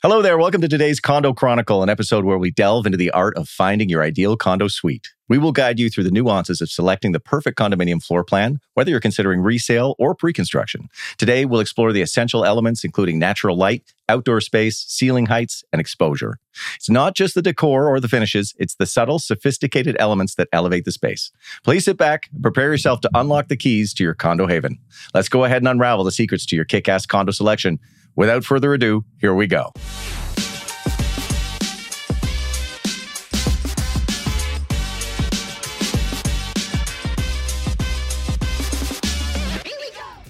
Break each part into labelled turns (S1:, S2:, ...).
S1: Hello there. Welcome to today's Condo Chronicle, an episode where we delve into the art of finding your ideal condo suite. We will guide you through the nuances of selecting the perfect condominium floor plan, whether you're considering resale or pre construction. Today, we'll explore the essential elements, including natural light, outdoor space, ceiling heights, and exposure. It's not just the decor or the finishes, it's the subtle, sophisticated elements that elevate the space. Please sit back and prepare yourself to unlock the keys to your condo haven. Let's go ahead and unravel the secrets to your kick ass condo selection without further ado, here we go.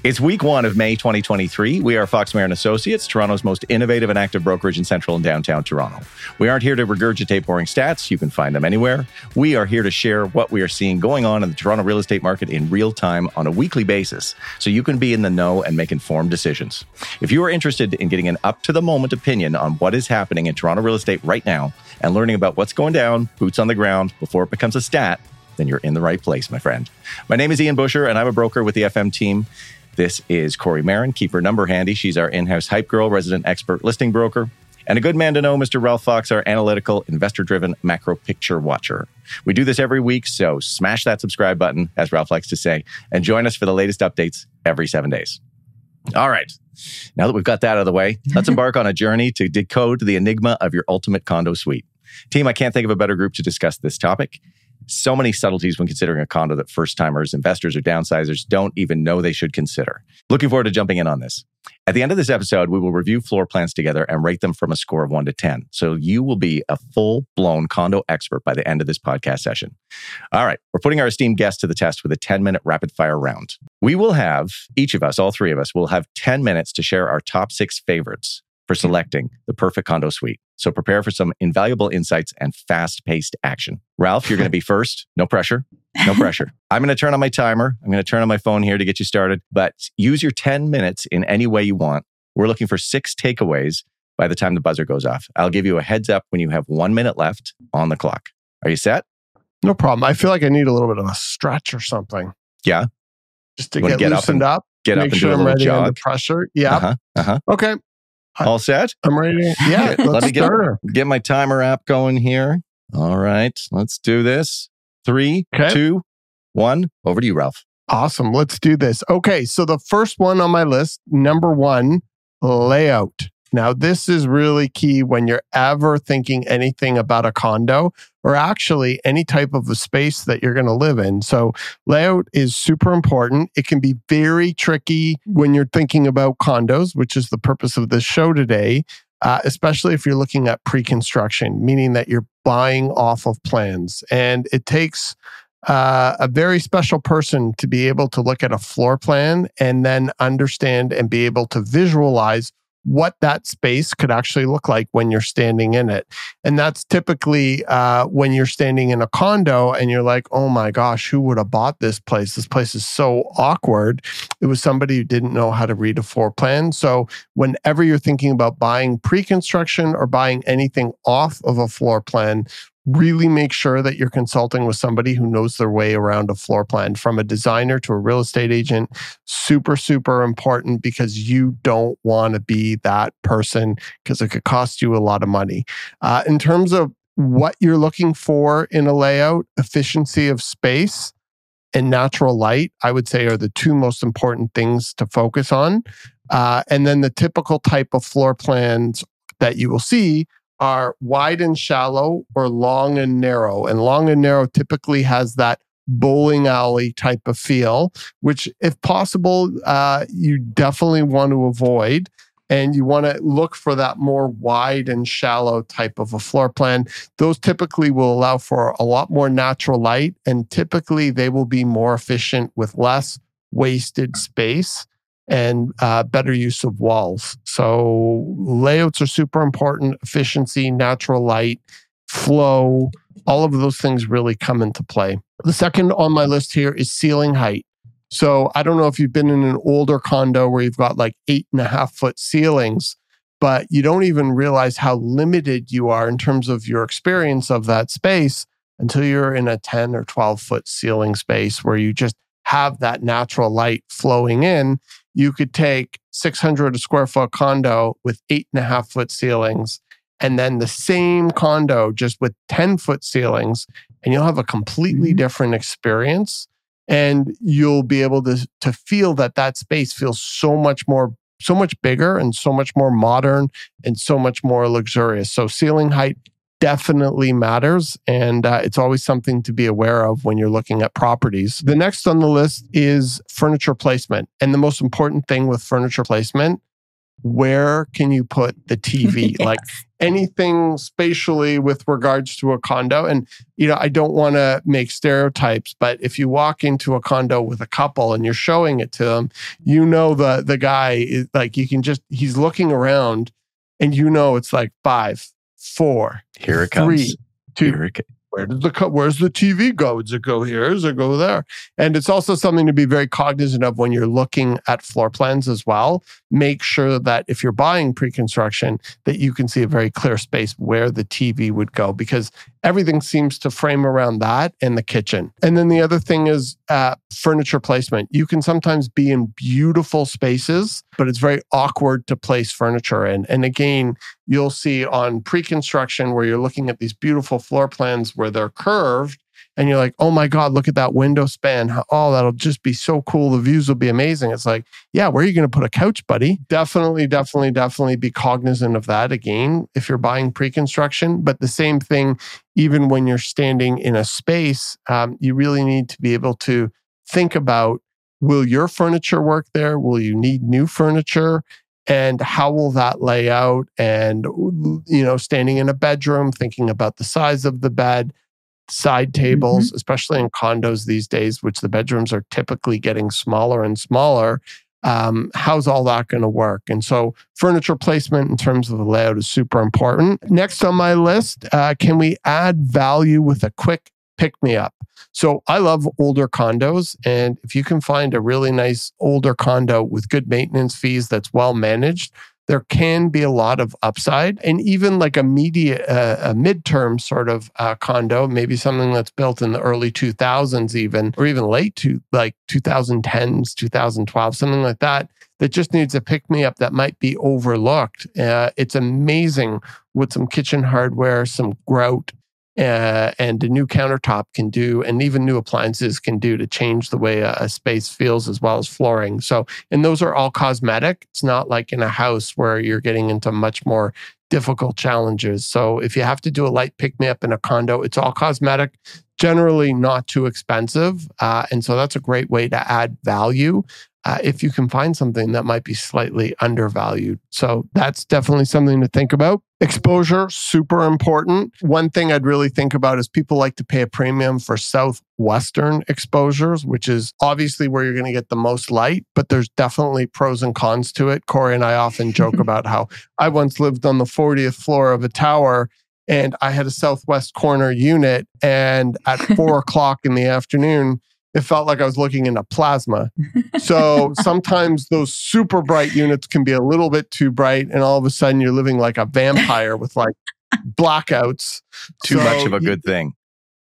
S1: It's week one of May 2023. We are Fox Marin Associates, Toronto's most innovative and active brokerage in central and downtown Toronto. We aren't here to regurgitate boring stats. You can find them anywhere. We are here to share what we are seeing going on in the Toronto real estate market in real time on a weekly basis so you can be in the know and make informed decisions. If you are interested in getting an up to the moment opinion on what is happening in Toronto real estate right now and learning about what's going down, boots on the ground, before it becomes a stat, then you're in the right place, my friend. My name is Ian Busher, and I'm a broker with the FM team. This is Kori Marin. Keep her number handy. She's our in house hype girl, resident expert listing broker. And a good man to know, Mr. Ralph Fox, our analytical, investor driven macro picture watcher. We do this every week, so smash that subscribe button, as Ralph likes to say, and join us for the latest updates every seven days. All right. Now that we've got that out of the way, let's embark on a journey to decode the enigma of your ultimate condo suite. Team, I can't think of a better group to discuss this topic so many subtleties when considering a condo that first timers, investors, or downsizers don't even know they should consider. Looking forward to jumping in on this. At the end of this episode, we will review floor plans together and rate them from a score of one to 10. So you will be a full blown condo expert by the end of this podcast session. All right. We're putting our esteemed guests to the test with a 10 minute rapid fire round. We will have, each of us, all three of us, will have 10 minutes to share our top six favorites for selecting the perfect condo suite. So prepare for some invaluable insights and fast paced action. Ralph, you're going to be first. No pressure. No pressure. I'm going to turn on my timer. I'm going to turn on my phone here to get you started, but use your 10 minutes in any way you want. We're looking for six takeaways by the time the buzzer goes off. I'll give you a heads up when you have one minute left on the clock. Are you set?
S2: No problem. I feel like I need a little bit of a stretch or something.
S1: Yeah.
S2: Just to get, get, loosened up, and, up
S1: get up and
S2: sure
S1: do a little
S2: ready
S1: jog.
S2: under pressure. Yeah.
S1: Uh-huh. Uh-huh.
S2: Okay.
S1: All set?
S2: I'm ready. Yeah.
S1: Let
S2: let's
S1: me get, get my timer app going here. All right. Let's do this. Three,
S2: Okay.
S1: two, one. Over to you, Ralph.
S2: Awesome. Let's do this. Okay. So the first one on my list, number one, layout. Now, this is really key when you're ever thinking anything about a condo or actually any type of a space that you're going to live in. So, layout is super important. It can be very tricky when you're thinking about condos, which is the purpose of this show today, uh, especially if you're looking at pre construction, meaning that you're buying off of plans. And it takes uh, a very special person to be able to look at a floor plan and then understand and be able to visualize what that space could actually look like when you're standing in it. And that's typically uh, when you're standing in a condo and you're like, oh my gosh, who would have bought this place? This place is so awkward. It was somebody who didn't know how to read a floor plan. So, whenever you're thinking about buying pre construction or buying anything off of a floor plan, really make sure that you're consulting with somebody who knows their way around a floor plan from a designer to a real estate agent super super important because you don't want to be that person because it could cost you a lot of money. Uh, in terms of what you're looking for in a layout efficiency of space and natural light i would say are the two most important things to focus on. Uh, and then the typical type of floor plans that you will see are wide and shallow or long and narrow. And long and narrow typically has that bowling alley type of feel, which, if possible, uh, you definitely want to avoid. And you want to look for that more wide and shallow type of a floor plan. Those typically will allow for a lot more natural light, and typically they will be more efficient with less wasted space and uh, better use of walls. So layouts are super important. Efficiency, natural light, flow, all of those things really come into play. The second on my list here is ceiling height. So I don't know if you've been in an older condo where you've got like eight and a half foot ceilings, but you don't even realize how limited you are in terms of your experience of that space until you're in a 10 or 12 foot ceiling space where you just have that natural light flowing in you could take 600 a square foot condo with eight and a half foot ceilings and then the same condo just with 10 foot ceilings and you'll have a completely mm-hmm. different experience and you'll be able to to feel that that space feels so much more so much bigger and so much more modern and so much more luxurious so ceiling height definitely matters and uh, it's always something to be aware of when you're looking at properties the next on the list is furniture placement and the most important thing with furniture placement where can you put the TV? yes. Like anything spatially with regards to a condo. And, you know, I don't want to make stereotypes, but if you walk into a condo with a couple and you're showing it to them, you know, the, the guy is like, you can just, he's looking around and you know, it's like five, four,
S1: here it comes. three, comes.
S2: Two, Here it, where does the where's the TV go? Does it go here? Does it go there? And it's also something to be very cognizant of when you're looking at floor plans as well. Make sure that if you're buying pre-construction, that you can see a very clear space where the TV would go because everything seems to frame around that in the kitchen. And then the other thing is uh, furniture placement. You can sometimes be in beautiful spaces, but it's very awkward to place furniture in. And again, you'll see on pre construction where you're looking at these beautiful floor plans where they're curved and you're like, oh my God, look at that window span. Oh, that'll just be so cool. The views will be amazing. It's like, yeah, where are you going to put a couch, buddy? Definitely, definitely, definitely be cognizant of that again if you're buying pre construction. But the same thing, even when you're standing in a space, um, you really need to be able to think about will your furniture work there? Will you need new furniture? and how will that lay out and you know standing in a bedroom thinking about the size of the bed side tables, mm-hmm. especially in condos these days, which the bedrooms are typically getting smaller and smaller. Um, how's all that going to work? And so, furniture placement in terms of the layout is super important. Next on my list, uh, can we add value with a quick pick me up? So, I love older condos. And if you can find a really nice older condo with good maintenance fees that's well managed, there can be a lot of upside. And even like a media uh, a midterm sort of uh, condo maybe something that's built in the early 2000s even or even late to like 2010s 2012 something like that that just needs a pick me up that might be overlooked. Uh, it's amazing with some kitchen hardware some grout uh, and a new countertop can do, and even new appliances can do to change the way a, a, space feels as well as flooring. So, and those are all cosmetic. It's not like in a house where you're getting into much more difficult challenges. So, if you have to do a light pick me up in a condo, it's all cosmetic, generally not too expensive. Uh, and so, that's a great way to add value uh, if you can find something that might be slightly undervalued. So that's definitely something to think about. Exposure, super important. One thing I'd really think about is people like to pay a premium for southwestern exposures, which is obviously where you're going to get the most light, but there's definitely pros and cons to it. Kori and I often joke about how I once lived on the 40th floor of a tower and I had a southwest corner unit. And at four o'clock in the afternoon, it felt like I was looking into plasma. So sometimes those super bright units can be a little bit too bright, and all of a sudden you're living like a vampire with like blackouts.
S1: Too so, much of a good thing.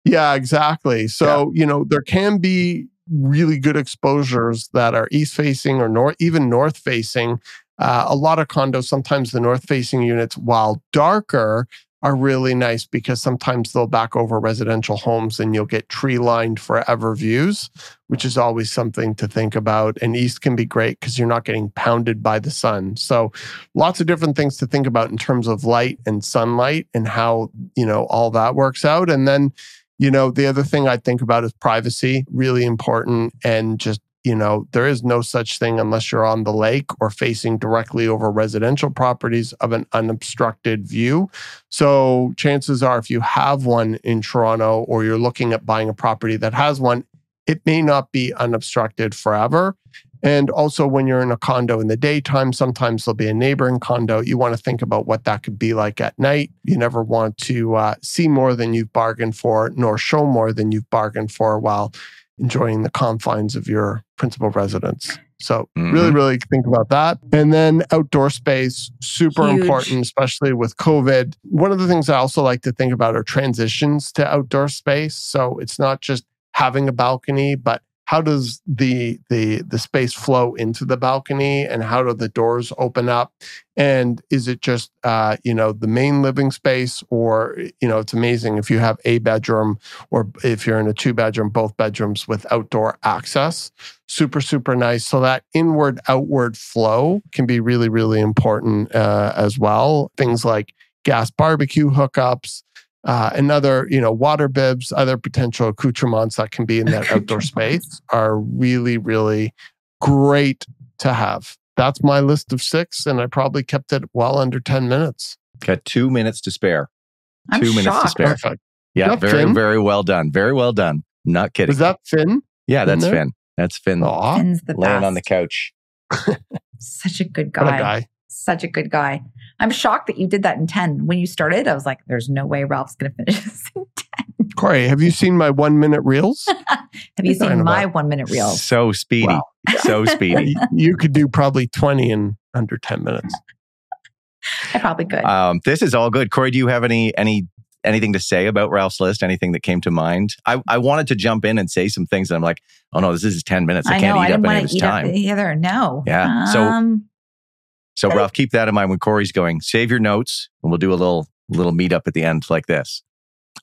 S2: Yeah, exactly. So, yeah. you know, there can be really good exposures that are east facing or north, even north facing. Uh, a lot of condos, sometimes the north facing units, while darker, are really nice because sometimes they'll back over residential homes and you'll get tree lined forever views, which is always something to think about. And east can be great because you're not getting pounded by the sun. So lots of different things to think about in terms of light and sunlight and how, you know, all that works out. And then, you know, the other thing I think about is privacy, really important and just you know, there is no such thing unless you're on the lake or facing directly over residential properties of an unobstructed view. So, chances are, if you have one in Toronto or you're looking at buying a property that has one, it may not be unobstructed forever. And also, when you're in a condo in the daytime, sometimes there'll be a neighboring condo. You want to think about what that could be like at night. You never want to uh, see more than you've bargained for, nor show more than you've bargained for while enjoying the confines of your principal residence. So mm-hmm. really, really think about that. And then outdoor space, super Huge. important, especially with COVID. One of the things I also like to think about are transitions to outdoor space. So it's not just having a balcony, but how does the the the space flow into the balcony and how do the doors open up? And is it just uh, you know the main living space or you know it's amazing if you have a bedroom or if you're in a two bedroom both bedrooms with outdoor access. Super super nice. So that inward outward flow can be really really important uh, as well. Things like gas barbecue hookups uh, another, you know, water bibs, other potential accoutrements that can be in that outdoor space are really, really great to have. That's my list of six, and I probably kept it well under 10 minutes.
S1: Got two minutes to spare.
S3: I'm
S1: two minutes to spare.
S2: Perfect.
S1: Yeah, very,
S2: Finn?
S1: very well done. Very well done. Not kidding.
S2: Is that Finn?
S1: yeah, that's
S2: in there?
S1: Finn. That's Finn
S2: Aw,
S3: Finn's the
S1: laying
S3: best.
S1: on the couch.
S3: Such a good
S2: what a
S3: guy.
S2: guy.
S3: Such a good guy. I'm shocked that you did that in 10. When you started, I was like, there's no way Ralph's going to finish this in 10.
S2: Kori, have you seen my one minute reels?
S3: Have you seen my one minute reels?
S1: So speedy.
S2: Wow.
S1: So speedy.
S2: you, you could do probably 20 in under 10 minutes.
S3: I probably could.
S1: Um, this is all good. Kori, do you have any any anything to say about Ralph's list? Anything that came to mind? I, I wanted to jump in and say some things, and I'm like, oh no, this is ten minutes. I,
S3: I
S1: can't
S3: know. I
S1: eat up any of
S3: to
S1: his time.
S3: either. No.
S1: Yeah, so-
S3: Um,
S1: So Ralph, keep that in mind when Kori's going. Save your notes, and we'll do a little little meetup at the end like this.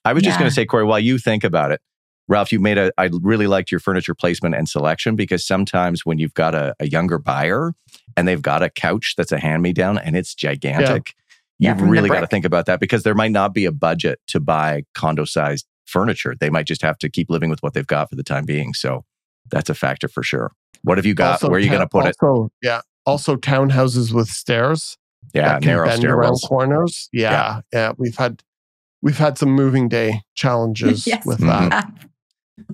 S1: I was just
S3: Yeah.
S1: going to say, Kori, while you think about it, Ralph, you made a. I really liked your furniture placement and selection because sometimes when you've got a, a younger buyer and they've got a couch that's a hand me down and it's gigantic,
S3: Yeah,
S1: you've
S3: from the
S1: really got to think about that because there might not be a budget to buy condo sized furniture. They might just have to keep living with what they've got for the time being. So that's a factor for sure. What have you got?
S2: Also
S1: Where are you going to
S2: town-
S1: put it?
S2: also, Yeah. Also, townhouses with stairs.
S1: Yeah,
S2: that can
S1: narrow
S2: bend around corners. Yeah, yeah, We've had we've had some moving day challenges
S3: Yes.
S2: with that.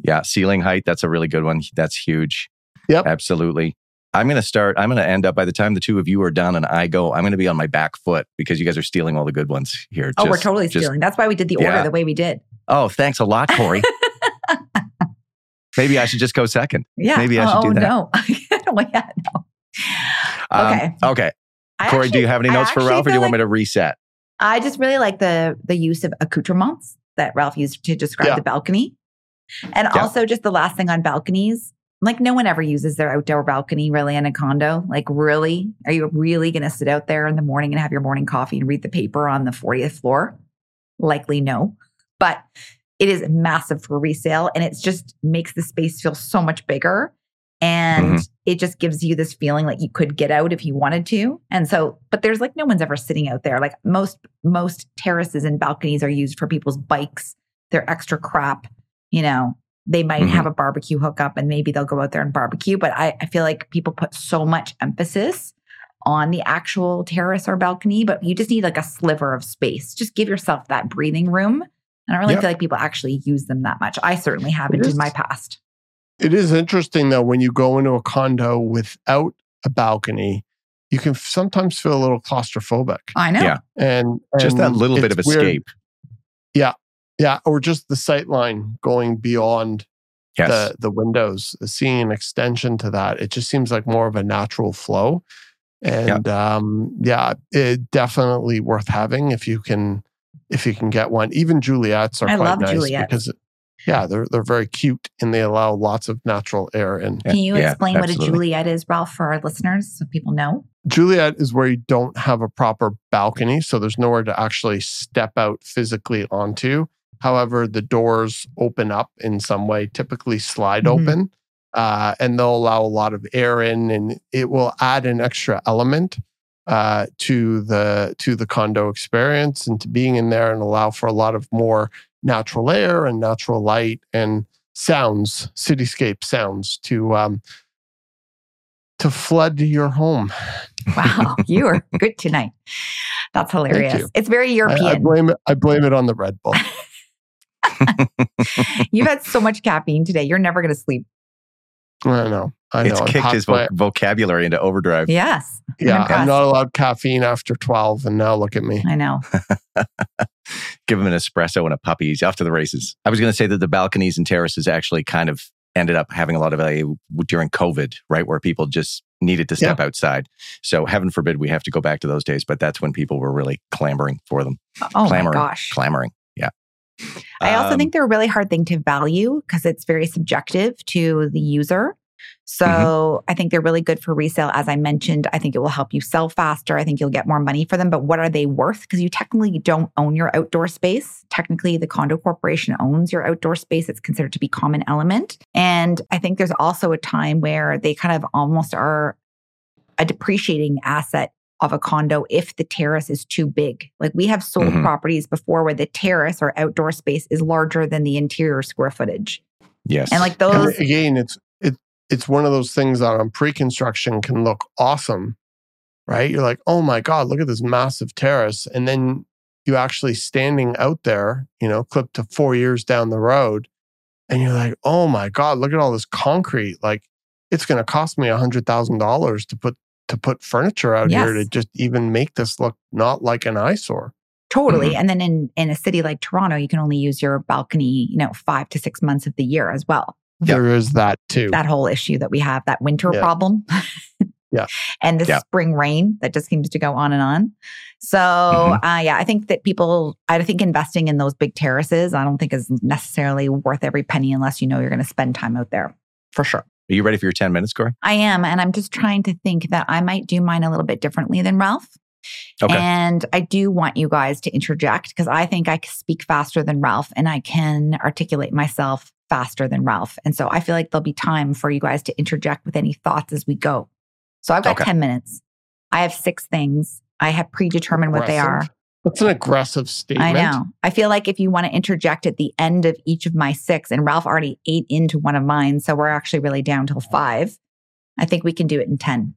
S1: Yeah, ceiling height. That's a really good one. That's huge.
S2: Yep.
S1: Absolutely. I'm going to start. I'm going to end up by the time the two of you are done and I go, I'm going to be on my back foot because you guys are stealing all the good ones here.
S3: oh, we're totally
S1: just-
S3: stealing. That's why we did the order
S1: Yeah.
S3: the way we did.
S1: Oh, thanks a lot, Kori. Maybe I should just go second.
S3: Yeah.
S1: Maybe I should
S3: oh,
S1: do oh, that.
S3: no. oh, yeah, no.
S1: Um,
S3: Okay.
S1: Okay.
S3: I
S1: Kori, do you have any notes for Ralph or do you
S3: feel
S1: want
S3: like-
S1: me to reset?
S3: I just really like the the use of accoutrements that Ralph used to describe
S2: Yeah.
S3: the balcony. And
S1: Yeah.
S3: also just the last thing on balconies. Like no one ever uses their outdoor balcony really in a condo. Like really? Are you really gonna sit out there in the morning and have your morning coffee and read the paper on the 40th floor? Likely no. But it is massive for resale and it just makes the space feel so much bigger. And it just gives you this feeling like you could get out if you wanted to. And so, but there's like no one's ever sitting out there. Like most most terraces and balconies are used for people's bikes. They're extra crap. You know, they might
S1: Mhm.
S3: have a barbecue hookup and maybe they'll go out there and barbecue. But I, I feel like people put so much emphasis on the actual terrace or balcony, but you just need like a sliver of space. Just give yourself that breathing room. And I don't really
S2: Yep.
S3: feel like people actually use them that much. I certainly haven't in my past.
S2: It is interesting though when you go into a condo without a balcony, you can sometimes feel a little claustrophobic,
S3: I know.
S1: Yeah.
S2: and,
S1: Just that little bit of
S2: it's weird.
S1: escape.
S2: Yeah, Yeah. or just the sight line going beyond
S1: Yes.
S2: the the windows, seeing an extension to that. It just seems like more of a natural flow, and um, yeah, it definitely worth having if you can if you can get one. Even Juliet's are
S3: I
S2: quite
S3: love
S2: nice
S3: Juliets.
S2: because yeah, they're they're very cute and they allow lots of natural air in.
S1: Yeah,
S3: Can you
S1: yeah,
S3: explain what a. Juliet is, Ralph, for our listeners so people know?
S2: Juliet is where you don't have a proper balcony, so there's nowhere to actually step out physically onto. However, the doors open up in some way, typically slide
S3: Mhm.
S2: open, uh, and they'll allow a lot of air in, and it will add an extra element uh, to the to the condo experience and to being in there, and allow for a lot of more natural air and natural light and sounds, cityscape sounds to um, to flood your home.
S3: Wow, you are good tonight. That's hilarious.
S2: you.
S3: It's very
S2: I, I
S3: European.
S2: blame it. I blame it on the Red Bull.
S3: You've had so much caffeine today. You're never going to sleep.
S2: I know. I know.
S1: it's
S2: I'm
S1: kicked his
S2: my-
S1: vo- vocabulary into overdrive.
S3: Yes. I'm
S2: yeah. I'm not allowed caffeine after 12, and now look at me.
S3: I know.
S1: Give him an espresso and a puppy. He's off to the races. I was going to say that the balconies and terraces actually kind of ended up having a lot of value during COVID, right? Where people just needed to step outside. So heaven forbid we have to go back to those days, but that's when people were really clamoring for them.
S3: Oh
S1: clamoring,
S3: my gosh.
S1: clamoring. Yeah.
S3: I also
S1: Um,
S3: think they're a really hard thing to value because it's very subjective to the user. So
S1: Mm-hmm.
S3: I think they're really good for resale. As I mentioned, I think it will help you sell faster. I think you'll get more money for them. But what are they worth? Because you technically don't own your outdoor space. Technically, the condo corporation owns your outdoor space. It's considered to be common element. And I think there's also a time where they kind of almost are a depreciating asset of a condo if the terrace is too big. Like we have sold
S1: Mhm.
S3: properties before where the terrace or outdoor space is larger than the interior square footage.
S1: yes.
S3: And like
S2: And
S3: those,
S2: again, it's it it's one of those things that on pre-construction can look awesome, right? You're like, oh my god, look at this massive terrace, and then you actually standing out there, you know, clip to four years down the road, and you're like, oh my god, look at all this concrete. Like, it's going to cost me a hundred thousand dollars to put to put furniture out here to just even make this look not like an eyesore.
S3: totally.
S1: Mm-hmm.
S3: And then in, in a city like Toronto, you can only use your balcony, you know, five to six months of the year as well.
S1: Yeah.
S2: There is that too.
S3: That whole issue that we have, that winter
S2: Yeah.
S3: problem.
S2: Yeah.
S3: And the
S1: Yeah.
S3: spring rain that just seems to go on and on. So,
S1: Mhm.
S3: uh, yeah, I think that people, I think investing in those big terraces, I don't think is necessarily worth every penny unless you know you're going to spend time out there for sure.
S1: Are you ready for your 10 minutes, Kori?
S3: I am. And I'm just trying to think that I might do mine a little bit differently than Ralph.
S1: Okay.
S3: And I do want you guys to interject because I think I speak faster than Ralph and I can articulate myself faster than Ralph. And so I feel like there'll be time for you guys to interject with any thoughts as we go. So I've got
S1: Okay.
S3: 10 minutes. I have six things. I have predetermined what they are.
S2: Aggressive. That's an aggressive statement.
S3: I know. I feel like if you want to interject at the end of each of my six, and Ralph already ate into one of mine, so we're actually really down till five. I think we can do it in 10.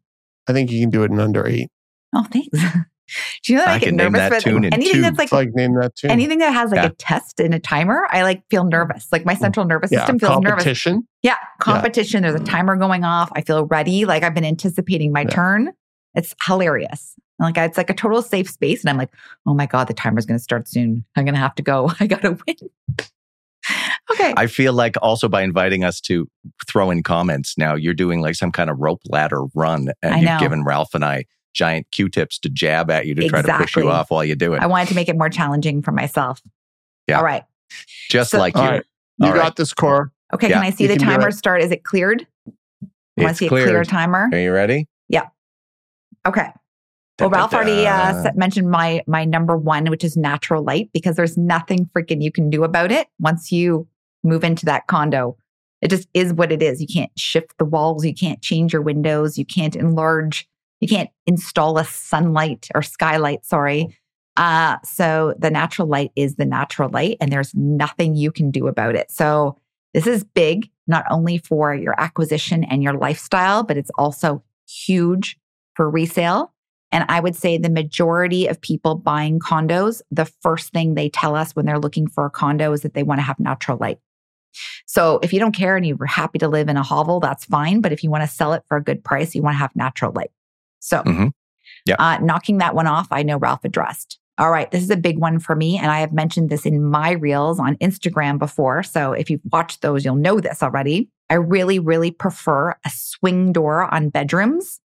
S2: I think you can do it in under eight.
S3: Oh, thanks. do you know that I,
S1: I
S3: get nervous
S1: that
S3: with
S1: tune in
S3: anything
S1: two.
S3: that's like,
S2: like name that tune.
S3: anything that has like
S1: Yeah.
S3: a test and a timer? I like feel nervous. Like my central nervous
S2: yeah,
S3: system feels nervous.
S2: competition.
S3: Yeah, competition. There's a timer going off. I feel ready. Like I've been anticipating my
S2: Yeah.
S3: turn. It's hilarious. Like it's like a total safe space, and I'm like, oh my god, the timer's going to start soon. I'm going to have to go. I got to win. okay.
S1: I feel like also by inviting us to throw in comments now, you're doing like some kind of rope ladder run and
S3: I
S1: you've
S3: know.
S1: given Ralph and I giant Q-tips to jab at you to try to push you off while you do it.
S3: I wanted to make it more challenging for myself.
S1: Yeah.
S3: All right.
S1: Just
S3: so-
S1: like you.
S2: All right. You
S1: All
S2: got
S1: right.
S2: this, Core.
S3: Okay.
S1: Yeah,
S3: can I see
S2: you
S3: the timer start? Is it cleared? I want to
S1: It's
S3: see a clear
S1: cleared.
S3: timer.
S1: Are you ready? Yeah.
S3: Okay. Well, Ralph already uh, mentioned my my number one, which is natural light, because there's nothing freaking you can do about it once you move into that condo. It just is what it is. You can't shift the walls. You can't change your windows. You can't enlarge. You can't install a sunlight or skylight. Sorry. Uh, so the natural light is the natural light, and there's nothing you can do about it. So this is big, not only for your acquisition and your lifestyle, but it's also huge for resale. And I would say the majority of people buying condos, the first thing they tell us when they're looking for a condo is that they want to have natural light. So if you don't care and you're happy to live in a hovel, that's fine. But if you want to sell it for a good price, you want to have natural light. So
S1: Mhm. Yeah.
S3: uh, knocking that one off, I know Ralph addressed. All right, this is a big one for me. And I have mentioned this in my reels on Instagram before. So if you've watched those, you'll know this already. I really, really prefer a swing door on bedrooms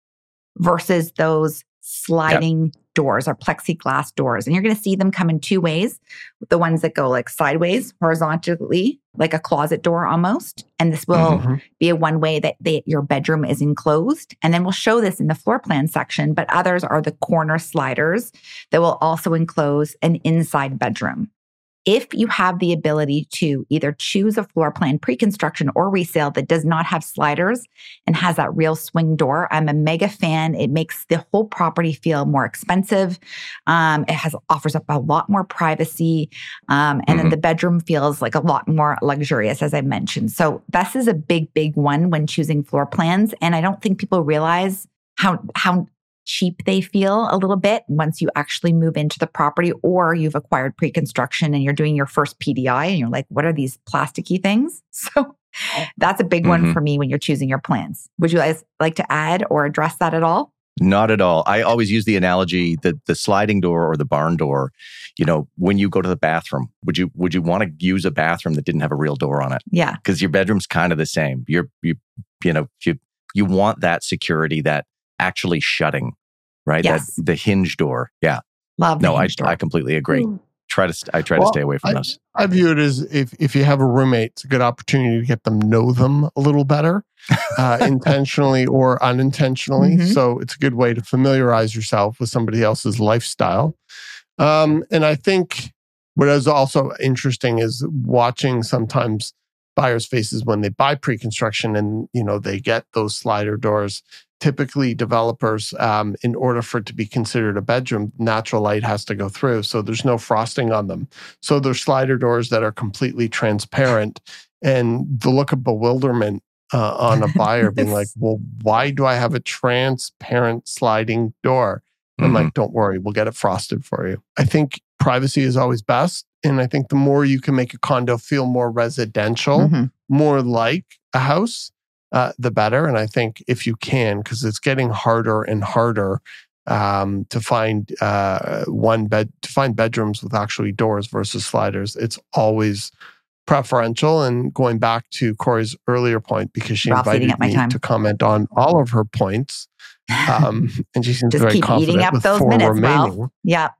S3: versus those sliding doors or plexiglass doors. And you're going to see them come in two ways the ones that go like sideways, horizontally, like a closet door almost. And this will
S2: Mhm.
S3: be a one way that they, your bedroom is enclosed. And then we'll show this in the floor plan section, but others are the corner sliders that will also enclose an inside bedroom. If you have the ability to either choose a floor plan pre construction or resale that does not have sliders and has that real swing door, I'm a mega fan. It makes the whole property feel more expensive. Um, it has offers up a lot more privacy. Um, and then
S1: Mhm.
S3: the bedroom feels like a lot more luxurious, as I mentioned. So this is a big, big one when choosing floor plans. And I don't think people realize how how cheap they feel a little bit once you actually move into the property or you've acquired pre-construction and you're doing your first PDI and you're like, what are these plasticky things? So that's a big one
S1: Mhm.
S3: for me when you're choosing your plans. Would you guys like to add or address that at all?
S1: Not at all. I always use the analogy that the sliding door or the barn door, you know, when you go to the bathroom, would you would you want to use a bathroom that didn't have a real door on it?
S3: Yeah.
S1: Because your bedroom's kind of the same. You're you you know, you you want that security that actually shutting, right?
S3: Yes.
S1: That the hinge door. Yeah.
S3: Love
S1: No, I
S3: door.
S1: I completely agree. try to st- I try
S2: Well,
S1: to stay away from
S2: I,
S1: those.
S2: I view it as if, if you have a roommate, it's a good opportunity to get them know them a little better, uh, intentionally or unintentionally.
S3: Mhm.
S2: So it's a good way to familiarize yourself with somebody else's lifestyle. Um, and I think what is also interesting is watching sometimes buyers' faces when they buy pre-construction and you know they get those slider doors. Typically, developers, um, in order for it to be considered a bedroom, natural light has to go through. So there's no frosting on them. So there's slider doors that are completely transparent, and the look of bewilderment uh, on a buyer being like, "Well, why do I have a transparent sliding door?" I'm
S1: Mhm.
S2: like, "Don't worry, we'll get it frosted for you." I think privacy is always best, and I think the more you can make a condo feel more residential,
S3: Mhm.
S2: more like a house, uh, the better. And I think if you can, because it's getting harder and harder um, to find uh, one bed to find bedrooms with actually doors versus sliders, it's always preferential. And going back to Kori's earlier point, because she
S3: Ralph's
S2: invited me
S3: time.
S2: to comment on all of her points, um, and she seems
S3: Just
S2: very
S3: keep
S2: confident
S3: eating up
S2: with
S3: those
S2: four
S3: minutes,
S2: remaining.
S3: Ralph. yeah.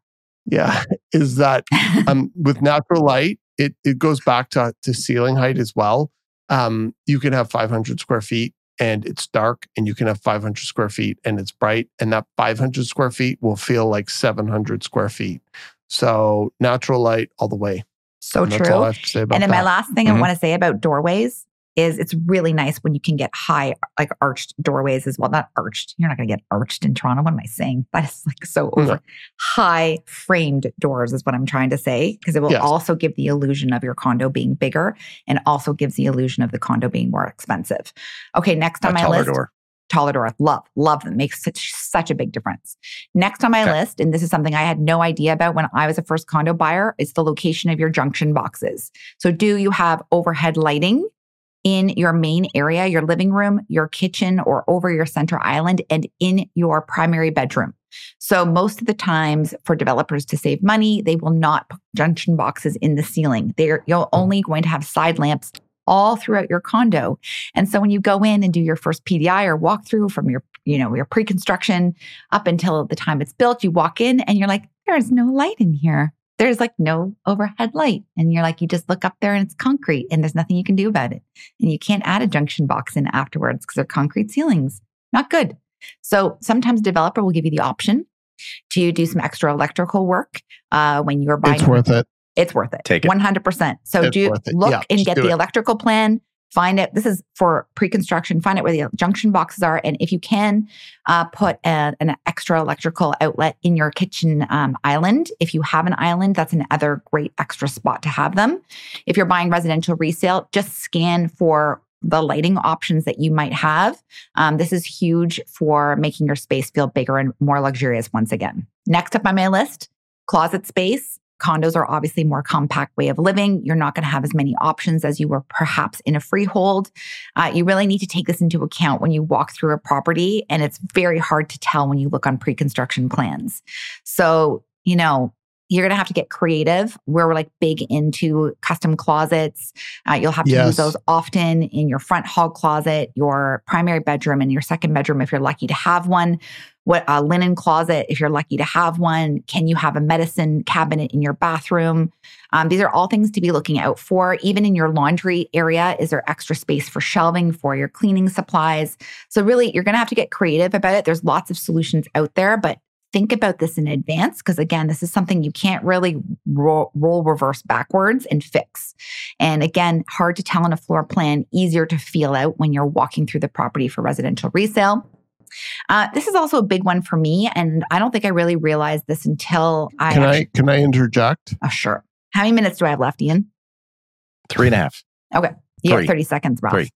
S2: Yeah, is that um, with natural light, it, it goes back to, to ceiling height as well. Um, you can have 500 square feet and it's dark, and you can have 500 square feet and it's bright, and that 500 square feet will feel like 700 square feet. So natural light all the way.
S3: So
S2: And
S3: true.
S2: That's all I have to say about
S3: And then
S2: that.
S3: my last thing
S1: Mhm.
S3: I want to say about doorways is it's really nice when you can get high, like arched doorways as well. Not arched. You're not going to get arched in Toronto. What am I saying? That is like so
S2: No.
S3: over. High framed doors is what I'm trying to say because it will
S2: Yes.
S3: also give the illusion of your condo being bigger and also gives the illusion of the condo being more expensive. Okay, next on
S1: A
S3: my list,
S1: door.
S3: taller door. Love, love them. Makes such such a big difference. Next on my
S1: Okay.
S3: list, and this is something I had no idea about when I was a first condo buyer, is the location of your junction boxes. So, do you have overhead lighting in your main area, your living room, your kitchen, or over your center island, and in your primary bedroom? So, most of the times for developers to save money, they will not put junction boxes in the ceiling. They're you're hmm. only going to have side lamps all throughout your condo. And so when you go in and do your first PDI or walkthrough from your, you know, your pre-construction up until the time it's built, you walk in and you're like, there's no light in here. There's like no overhead light. And you're like, you just look up there and it's concrete and there's nothing you can do about it. And you can't add a junction box in afterwards because they're concrete ceilings. Not good. So sometimes developer will give you the option to do some extra electrical work uh, when you're buying
S2: it's worth it.
S3: it's worth it.
S1: Take it.
S3: 100%. So
S2: It's
S3: do
S2: worth
S3: look
S2: Yeah,
S3: and get the
S2: it.
S3: electrical plan. Find it. This is for pre-construction. Find out where the junction boxes are, and if you can, uh, put a- an extra electrical outlet in your kitchen um, island. If you have an island, that's another great extra spot to have them. If you're buying residential resale, just scan for the lighting options that you might have. Um, this is huge for making your space feel bigger and more luxurious once again. Next up on my list, closet space. Condos are obviously more compact way of living. You're not going to have as many options as you were perhaps in a freehold. Uh, you really need to take this into account when you walk through a property, and it's very hard to tell when you look on pre-construction plans. So, you know, you're going to have to get creative. where We're like big into custom closets. Uh, you'll have to
S2: Yes.
S3: use those often in your front hall closet, your primary bedroom, and your second bedroom if you're lucky to have one. What a linen closet if you're lucky to have one. Can you have a medicine cabinet in your bathroom? Um, these are all things to be looking out for. Even in your laundry area, is there extra space for shelving for your cleaning supplies? So really, you're going to have to get creative about it. There's lots of solutions out there, but think about this in advance because again this is something you can't really roll, roll reverse backwards and fix and again hard to tell on a floor plan easier to feel out when you're walking through the property for residential resale uh, this is also a big one for me and i don't think i really realized this until i
S2: Can I
S3: actually,
S2: can I interject?
S3: oh, sure how many minutes do i have left ian
S1: Three and a half.
S3: okay you have 30 seconds Ralph.
S1: Three.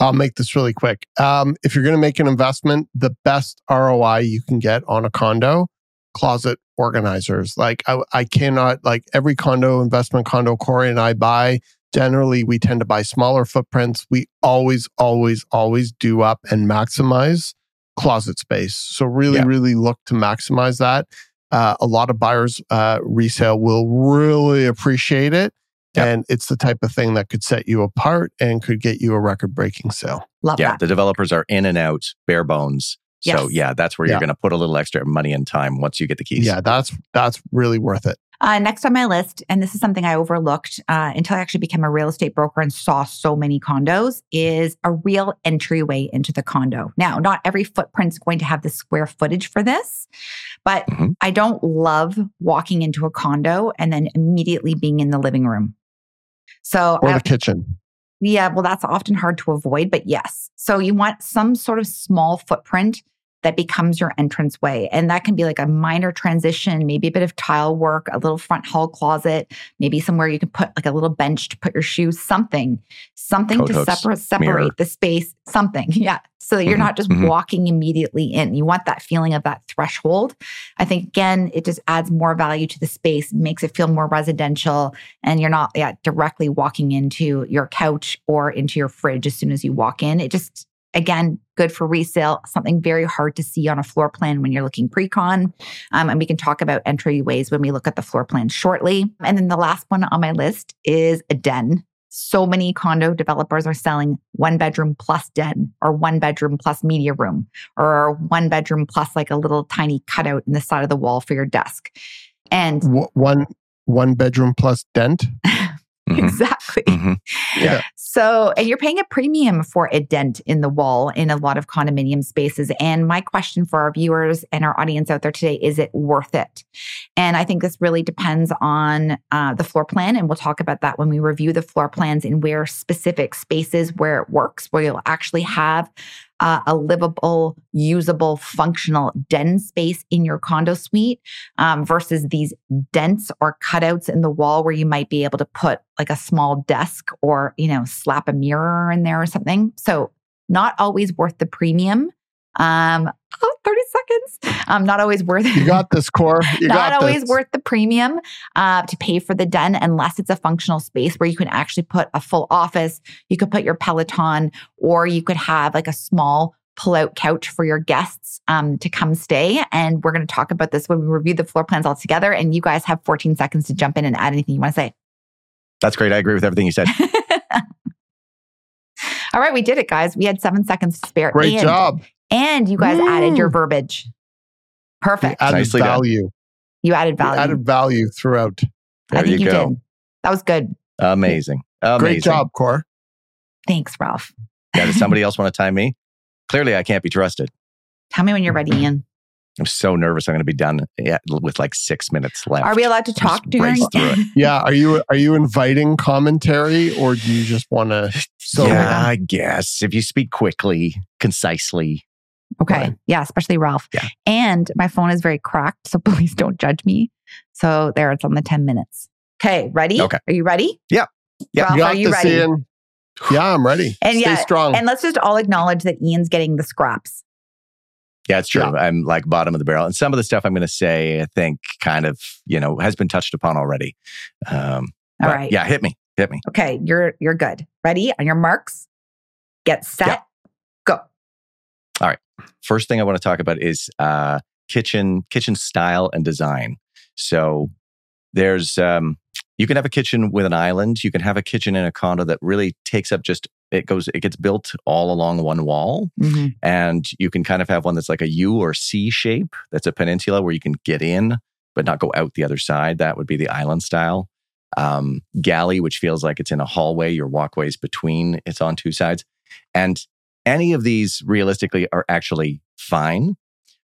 S2: I'll make this really quick. Um, if you're going to make an investment, the best ROI you can get on a condo, closet organizers. Like I, I cannot like every condo investment condo Kori and I buy. Generally, we tend to buy smaller footprints. We always, always, always do up and maximize closet space. So really,
S1: Yeah.
S2: really look to maximize that. Uh, a lot of buyers uh, resale will really appreciate it.
S1: Yep.
S2: And it's the type of thing that could set you apart and could get you a record breaking sale.
S3: love
S1: Yeah,
S3: that
S1: the developers are in and out, bare bones. So yeah, that's where
S2: Yeah.
S1: you're going to put a little extra money and time once you get the keys.
S2: Yeah, that's that's really worth it.
S3: Uh, next on my list, and this is something I overlooked uh, until I actually became a real estate broker and saw so many condos, is a real entryway into the condo. Now, not every footprint's going to have the square footage for this, but
S1: Mhm.
S3: I don't love walking into a condo and then immediately being in the living room. So
S2: Or
S3: I-
S2: the kitchen.
S3: yeah, well, that's often hard to avoid, but yes. So you want some sort of small footprint that becomes your entranceway. And that can be like a minor transition, maybe a bit of tile work, a little front hall closet, maybe somewhere you can put like a little bench to put your shoes, something, something
S1: Coat
S3: to
S1: hooks,
S3: separate separate
S1: mirror.
S3: the space, something. Yeah. So that you're
S1: Mhm,
S3: not just
S1: mhm.
S3: walking immediately in. You want that feeling of that threshold. I think again, it just adds more value to the space, makes it feel more residential, and you're not yeah, directly walking into your couch or into your fridge as soon as you walk in. It just again good for resale something very hard to see on a floor plan when you're looking pre-con. Um, and we can talk about entryways when we look at the floor plan shortly. And then the last one on my list is a den. So many condo developers are selling one bedroom plus den or one bedroom plus media room or one bedroom plus like a little tiny cutout in the side of the wall for your desk. And
S2: W- one one bedroom plus dent.
S1: Mhm.
S3: exactly
S1: Mhm.
S2: Yeah.
S3: So, and you're paying a premium for a dent in the wall in a lot of condominium spaces. And my question for our viewers and our audience out there today is it worth it? And I think this really depends on uh, the floor plan. And we'll talk about that when we review the floor plans and where specific spaces where it works, where you'll actually have uh, a livable, usable, functional den space in your condo suite um, versus these dents or cutouts in the wall where you might be able to put like a small desk or, you know, slap a mirror in there or something. So, not always worth the premium. Um, oh, 30 seconds. Um, not always worth it.
S2: You got this, Core. You
S3: not
S2: got
S3: always
S2: this.
S3: worth the premium uh, to pay for the den unless it's a functional space where you can actually put a full office. You could put your Peloton, or you could have like a small pull-out couch for your guests um, to come stay. And we're going to talk about this when we review the floor plans all together. And you guys have 14 seconds to jump in and add anything you want to say.
S1: That's great. I agree with everything you said.
S3: all right, we did it, guys. We had seven seconds to spare.
S2: Great
S3: and,
S2: job.
S3: And you guys added your
S2: Woo.
S3: verbiage.
S2: You
S3: Perfect.
S2: added
S1: Nicely done.
S2: value.
S3: You added
S2: You
S3: value.
S2: added value throughout.
S3: I
S1: There
S3: think
S1: you
S3: you,
S1: go.
S3: did. That was good.
S1: Amazing. Amazing.
S2: Great job, Core.
S3: Thanks, Ralph.
S1: Yeah, does somebody else want to time me? Clearly, I can't be trusted.
S3: Tell me when you're ready, Ian.
S1: I'm so nervous. I'm going to be done yeah, with like six minutes left.
S3: Are we allowed to talk
S1: Just
S3: during?
S1: it.
S2: Yeah, are you are you inviting commentary or do you just want to? So
S1: yeah, I guess if you speak quickly, concisely.
S3: Okay.
S2: Fine.
S3: Yeah, especially Ralph.
S1: Yeah.
S3: And my phone is very cracked, so please don't judge me. So there, it's on the 10 minutes. Okay, ready?
S1: Okay.
S3: Are you ready?
S1: Yeah. Yeah.
S3: Ralph,
S2: you
S3: are you ready?
S2: Ian. Yeah, I'm ready.
S3: And
S2: Stay
S3: yeah,
S2: strong.
S3: And let's just all acknowledge that Ian's getting the scraps.
S1: Yeah, it's true.
S2: Yeah.
S1: I'm like bottom of the barrel. And some of the stuff I'm going to say, I think kind of, you know, has been touched upon already. Um,
S3: All
S1: but
S3: right.
S1: Yeah, hit me. Hit me.
S3: Okay, you're you're good. Ready? On your marks, get set,
S1: Yeah. First thing I want to talk about is uh, kitchen kitchen style and design. So there's um, you can have a kitchen with an island. You can have a kitchen in a condo that really takes up just it goes it gets built all along one wall,
S3: Mhm.
S1: and you can kind of have one that's like a U or C shape. That's a peninsula where you can get in but not go out the other side. That would be the island style. Um, galley, which feels like it's in a hallway. Your walkways between it's on two sides, and any of these realistically are actually fine,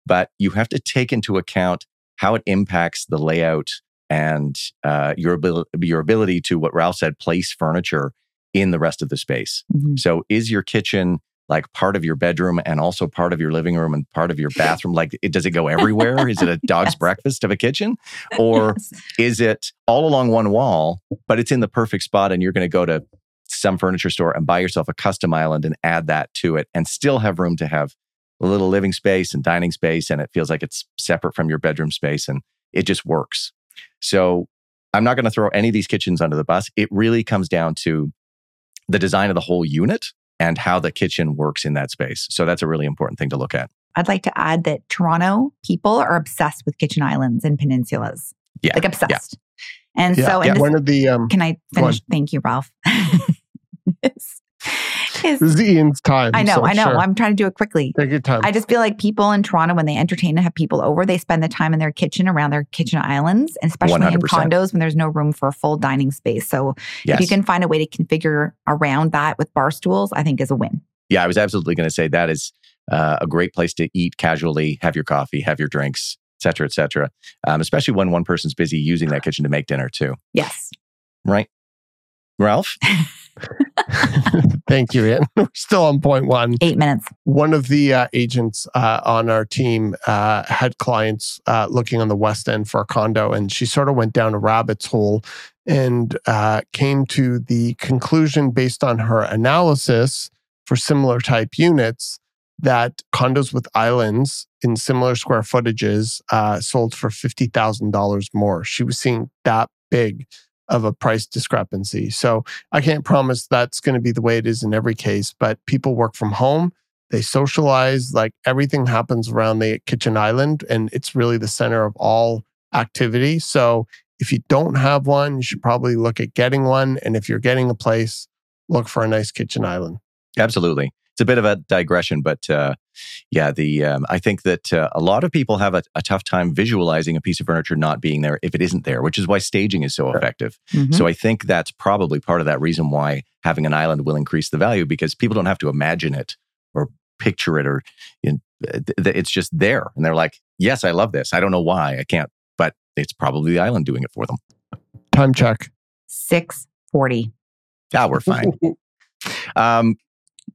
S1: but you have to take into account how it impacts the layout and uh, your ability your ability to what Ralph said place furniture in the rest of the space.
S3: Mhm.
S1: So is your kitchen like part of your bedroom and also part of your living room and part of your bathroom? Like, it, does it go everywhere? Is it a dog's
S3: Yes.
S1: breakfast of a kitchen? Or
S3: Yes.
S1: is it all along one wall, but it's in the perfect spot and you're going to go to some furniture store and buy yourself a custom island and add that to it and still have room to have a little living space and dining space and it feels like it's separate from your bedroom space and it just works. So I'm not going to throw any of these kitchens under the bus. It really comes down to the design of the whole unit and how the kitchen works in that space. So that's a really important thing to look at.
S3: I'd like to add that Toronto people are obsessed with kitchen islands and peninsulas.
S1: Yeah.
S3: Like obsessed. And
S2: Yeah,
S3: so, and
S1: yeah.
S2: one of the um,
S3: can I finish? Thank you, Ralph.
S2: This is Ian's time.
S3: I know,
S2: so
S3: I know.
S2: sure.
S3: I'm trying to do it quickly.
S2: Take your time.
S3: I just feel like people in Toronto, when they entertain and have people over, they spend the time in their kitchen around their kitchen islands, and especially in
S1: 100%.
S3: condos when there's no room for a full dining space. So
S1: Yes.
S3: if you can find a way to configure around that with bar stools, I think is a win.
S1: yeah, I was absolutely going to say that is uh, a great place to eat casually, have your coffee, have your drinks, et cetera, et cetera. Um, especially when one person's busy using that kitchen to make dinner too,
S3: Yes.
S1: right? Ralph?
S2: Thank you, Ian. We're still on point one.
S3: Eight minutes.
S2: One of the uh, agents uh, on our team uh, had clients uh, looking on the West End for a condo, and she sort of went down a rabbit's hole and uh, came to the conclusion, based on her analysis for similar type units, that condos with islands in similar square footages uh, sold for $50,000 more. She was seeing that big of a price discrepancy. So I can't promise that's going to be the way it is in every case, but people work from home. They socialize, like everything happens around the kitchen island, and it's really the center of all activity. So if you don't have one, you should probably look at getting one. And if you're getting a place, look for a nice kitchen island.
S1: Absolutely. It's a bit of a digression, but uh, yeah, the um, I think that uh, a lot of people have a, a tough time visualizing a piece of furniture not being there if it isn't there, which is why staging is so
S2: Sure.
S1: effective.
S3: Mhm.
S1: So I think that's probably part of that reason why having an island will increase the value because people don't have to imagine it or picture it or you know, th- th- it's just there and they're like, yes, I love this. I don't know why I can't, but it's probably the island doing it for them.
S2: Time check.
S3: 640.
S1: Yeah, we're fine. Um,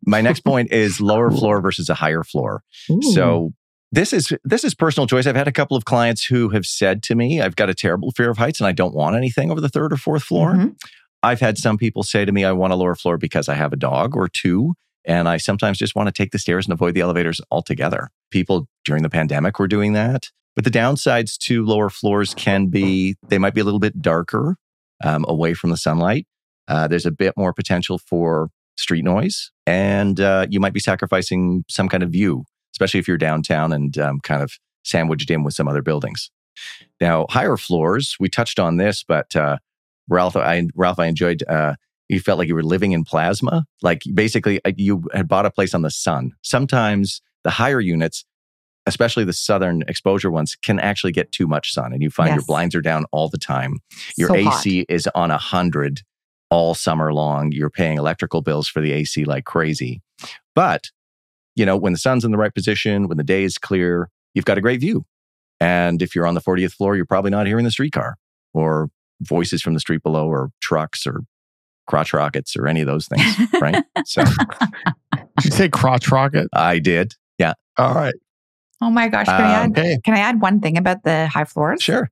S1: my next point is lower floor versus a higher floor.
S3: Ooh.
S1: So this is this is personal choice. I've had a couple of clients who have said to me, "I've got a terrible fear of heights and I don't want anything over the third or fourth floor."
S3: Mhm.
S1: I've had some people say to me, "I want a lower floor because I have a dog or two, and I sometimes just want to take the stairs and avoid the elevators altogether." People during the pandemic were doing that, but the downsides to lower floors can be they might be a little bit darker, um, away from the sunlight. Uh, there's a bit more potential for street noise, and uh, you might be sacrificing some kind of view especially if you're downtown and um, kind of sandwiched in with some other buildings. Now, higher floors, we touched on this, but uh, Ralph, I, Ralph, I enjoyed. Uh, you felt like you were living in plasma, like basically uh, you had bought a place on the sun. Sometimes the higher units, especially the southern exposure ones, can actually get too much sun, and you find your blinds are down all the time. Your
S3: So hot.
S1: AC is on a hundred all summer long. You're paying electrical bills for the AC like crazy. But, you know, when the sun's in the right position, when the day is clear, you've got a great view. And if you're on the 40th floor, you're probably not hearing the streetcar or voices from the street below or trucks or crotch rockets or any of those things, right? so
S2: Did you say crotch rocket?
S1: I did. Yeah,
S2: All right.
S3: Oh my gosh. Can, I
S1: Um,
S3: add,
S2: Okay.
S3: can I add one thing about the high floors?
S1: sure.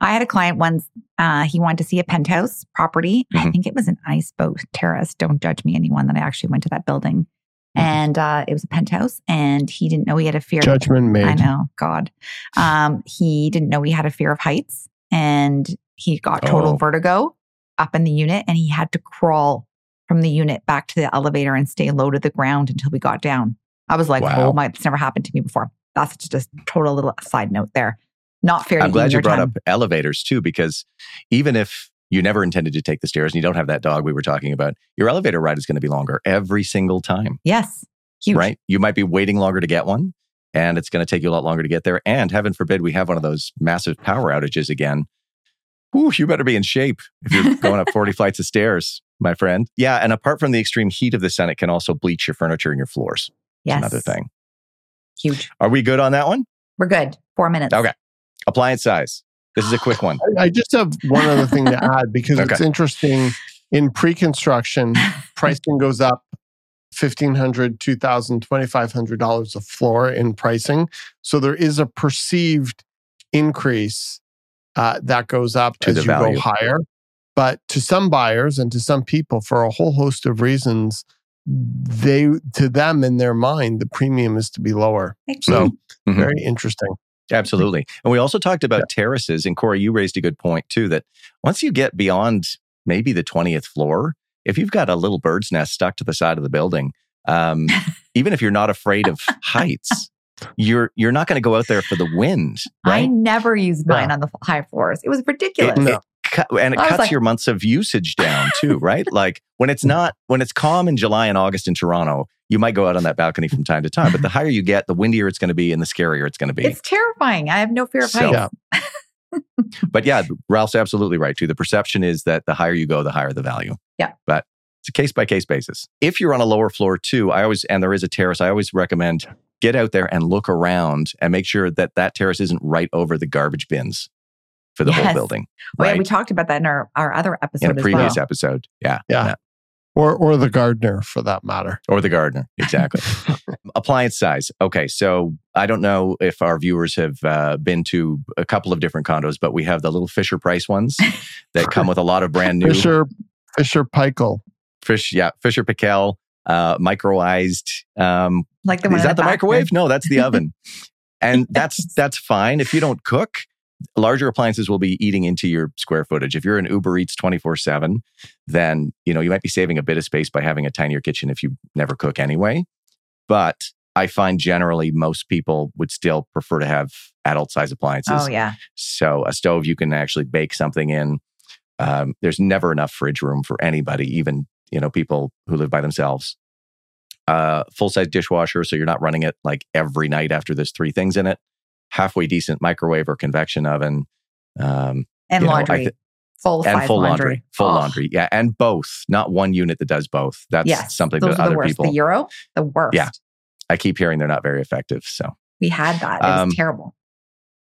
S3: I had a client once, uh, he wanted to see a penthouse property. I
S1: Mhm.
S3: think it was an ice boat terrace. Don't judge me, anyone that I actually went to that building.
S1: Mhm.
S3: And uh, it was a penthouse, and he didn't know he had a fear.
S2: Judgment made.
S3: I know, God. Um, he didn't know he had a fear of heights, and he got total
S1: Oh.
S3: vertigo up in the unit, and he had to crawl from the unit back to the elevator and stay low to the ground until we got down. I was like,
S1: Wow.
S3: oh my, it's never happened to me before. That's just a total little side note there. Not fair.
S1: I'm glad you brought
S3: time.
S1: up elevators too, because even if you never intended to take the stairs and you don't have that dog we were talking about, your elevator ride is going to be longer every single time.
S3: Yes, huge.
S1: right? You might be waiting longer to get one, and it's going to take you a lot longer to get there. And heaven forbid we have one of those massive power outages again. Ooh, you better be in shape if you're going up 40 flights of stairs, my friend. Yeah. And apart from the extreme heat of the sun, it can also bleach your furniture and your floors.
S3: Yes,
S1: Another thing.
S3: Huge.
S1: Are we good on that one?
S3: We're good. Four minutes.
S1: Okay. Appliance size. This is a quick one.
S2: I- I just have one other thing to add because it's interesting. In pre-construction, pricing goes up $1,500, $2,000, $2,500 a floor in pricing. So there is a perceived increase uh, that goes up
S1: To
S2: as you
S1: value.
S2: go higher. But to some buyers and to some people, for a whole host of reasons, they to them in their mind, the premium is to be lower. So
S1: Mhm.
S2: very interesting.
S1: Absolutely. And we also talked about terraces. And Kori, you raised a good point too that once you get beyond maybe the 20th floor, if you've got a little bird's nest stuck to the side of the building, um, even if you're not afraid of heights, you're you're not going to go out there for the wind, Right?
S3: I never used mine
S2: Yeah.
S3: on the high floors. It was ridiculous.
S1: It-
S2: No.
S1: cut, and it cuts
S3: like-
S1: your months of usage down too, right? like when it's not when it's calm in July and August in Toronto, you might go out on that balcony from time to time. But the higher you get, the windier it's going to be, and the scarier it's going to be.
S3: It's terrifying. I have no fear of
S1: So-
S3: heights.
S2: Yeah.
S1: But yeah, Ralph's absolutely right too. The perception is that the higher you go, the higher the value.
S3: Yeah.
S1: But it's a case by case basis. If you're on a lower floor too, I always, and there is a terrace, I always recommend get out there and look around and make sure that that terrace isn't right over the garbage bins for the whole
S3: Yes.
S1: building.
S3: Oh, yeah, we talked about that in our, our other episode
S1: in a
S3: as
S1: previous
S3: well.
S1: episode. Yeah.
S2: Yeah. Or or the gardener for that matter.
S1: Or the gardener. Exactly. Appliance size. Okay. So I don't know if our viewers have uh, been to a couple of different condos, but we have the little Fisher Price ones that come with a lot of brand new
S2: Fisher Fisher Paykel.
S1: fish. Yeah. Fisher Paykel, uh, microized. Um,
S3: Like the one
S1: is that the
S3: back
S1: microwave? No, that's the oven. And that's that's fine. If you don't cook, larger appliances will be eating into your square footage. If you're an Uber Eats 24/7, then, you know, you might be saving a bit of space by having a tinier kitchen if you never cook anyway. But I find generally most people would still prefer to have adult size appliances.
S3: Oh, yeah.
S1: So a stove you can actually bake something in. Um, there's never enough fridge room for anybody, even you know people who live by themselves. Uh, full size dishwasher, so you're not running it like every night after there's three things in it. Halfway decent microwave or convection oven, um,
S3: And
S1: You know, I
S3: laundry. full
S1: and
S3: size
S1: full laundry.
S3: laundry.
S1: full
S3: Oh,
S1: laundry, yeah, and both, not one unit that does both. That's
S3: Yes.
S1: something
S3: those
S1: that
S3: are the
S1: other
S3: worst.
S1: people.
S3: The Euro, the worst.
S1: Yeah. I keep hearing they're not very effective. So
S3: We had that. It was
S1: Um,
S3: terrible.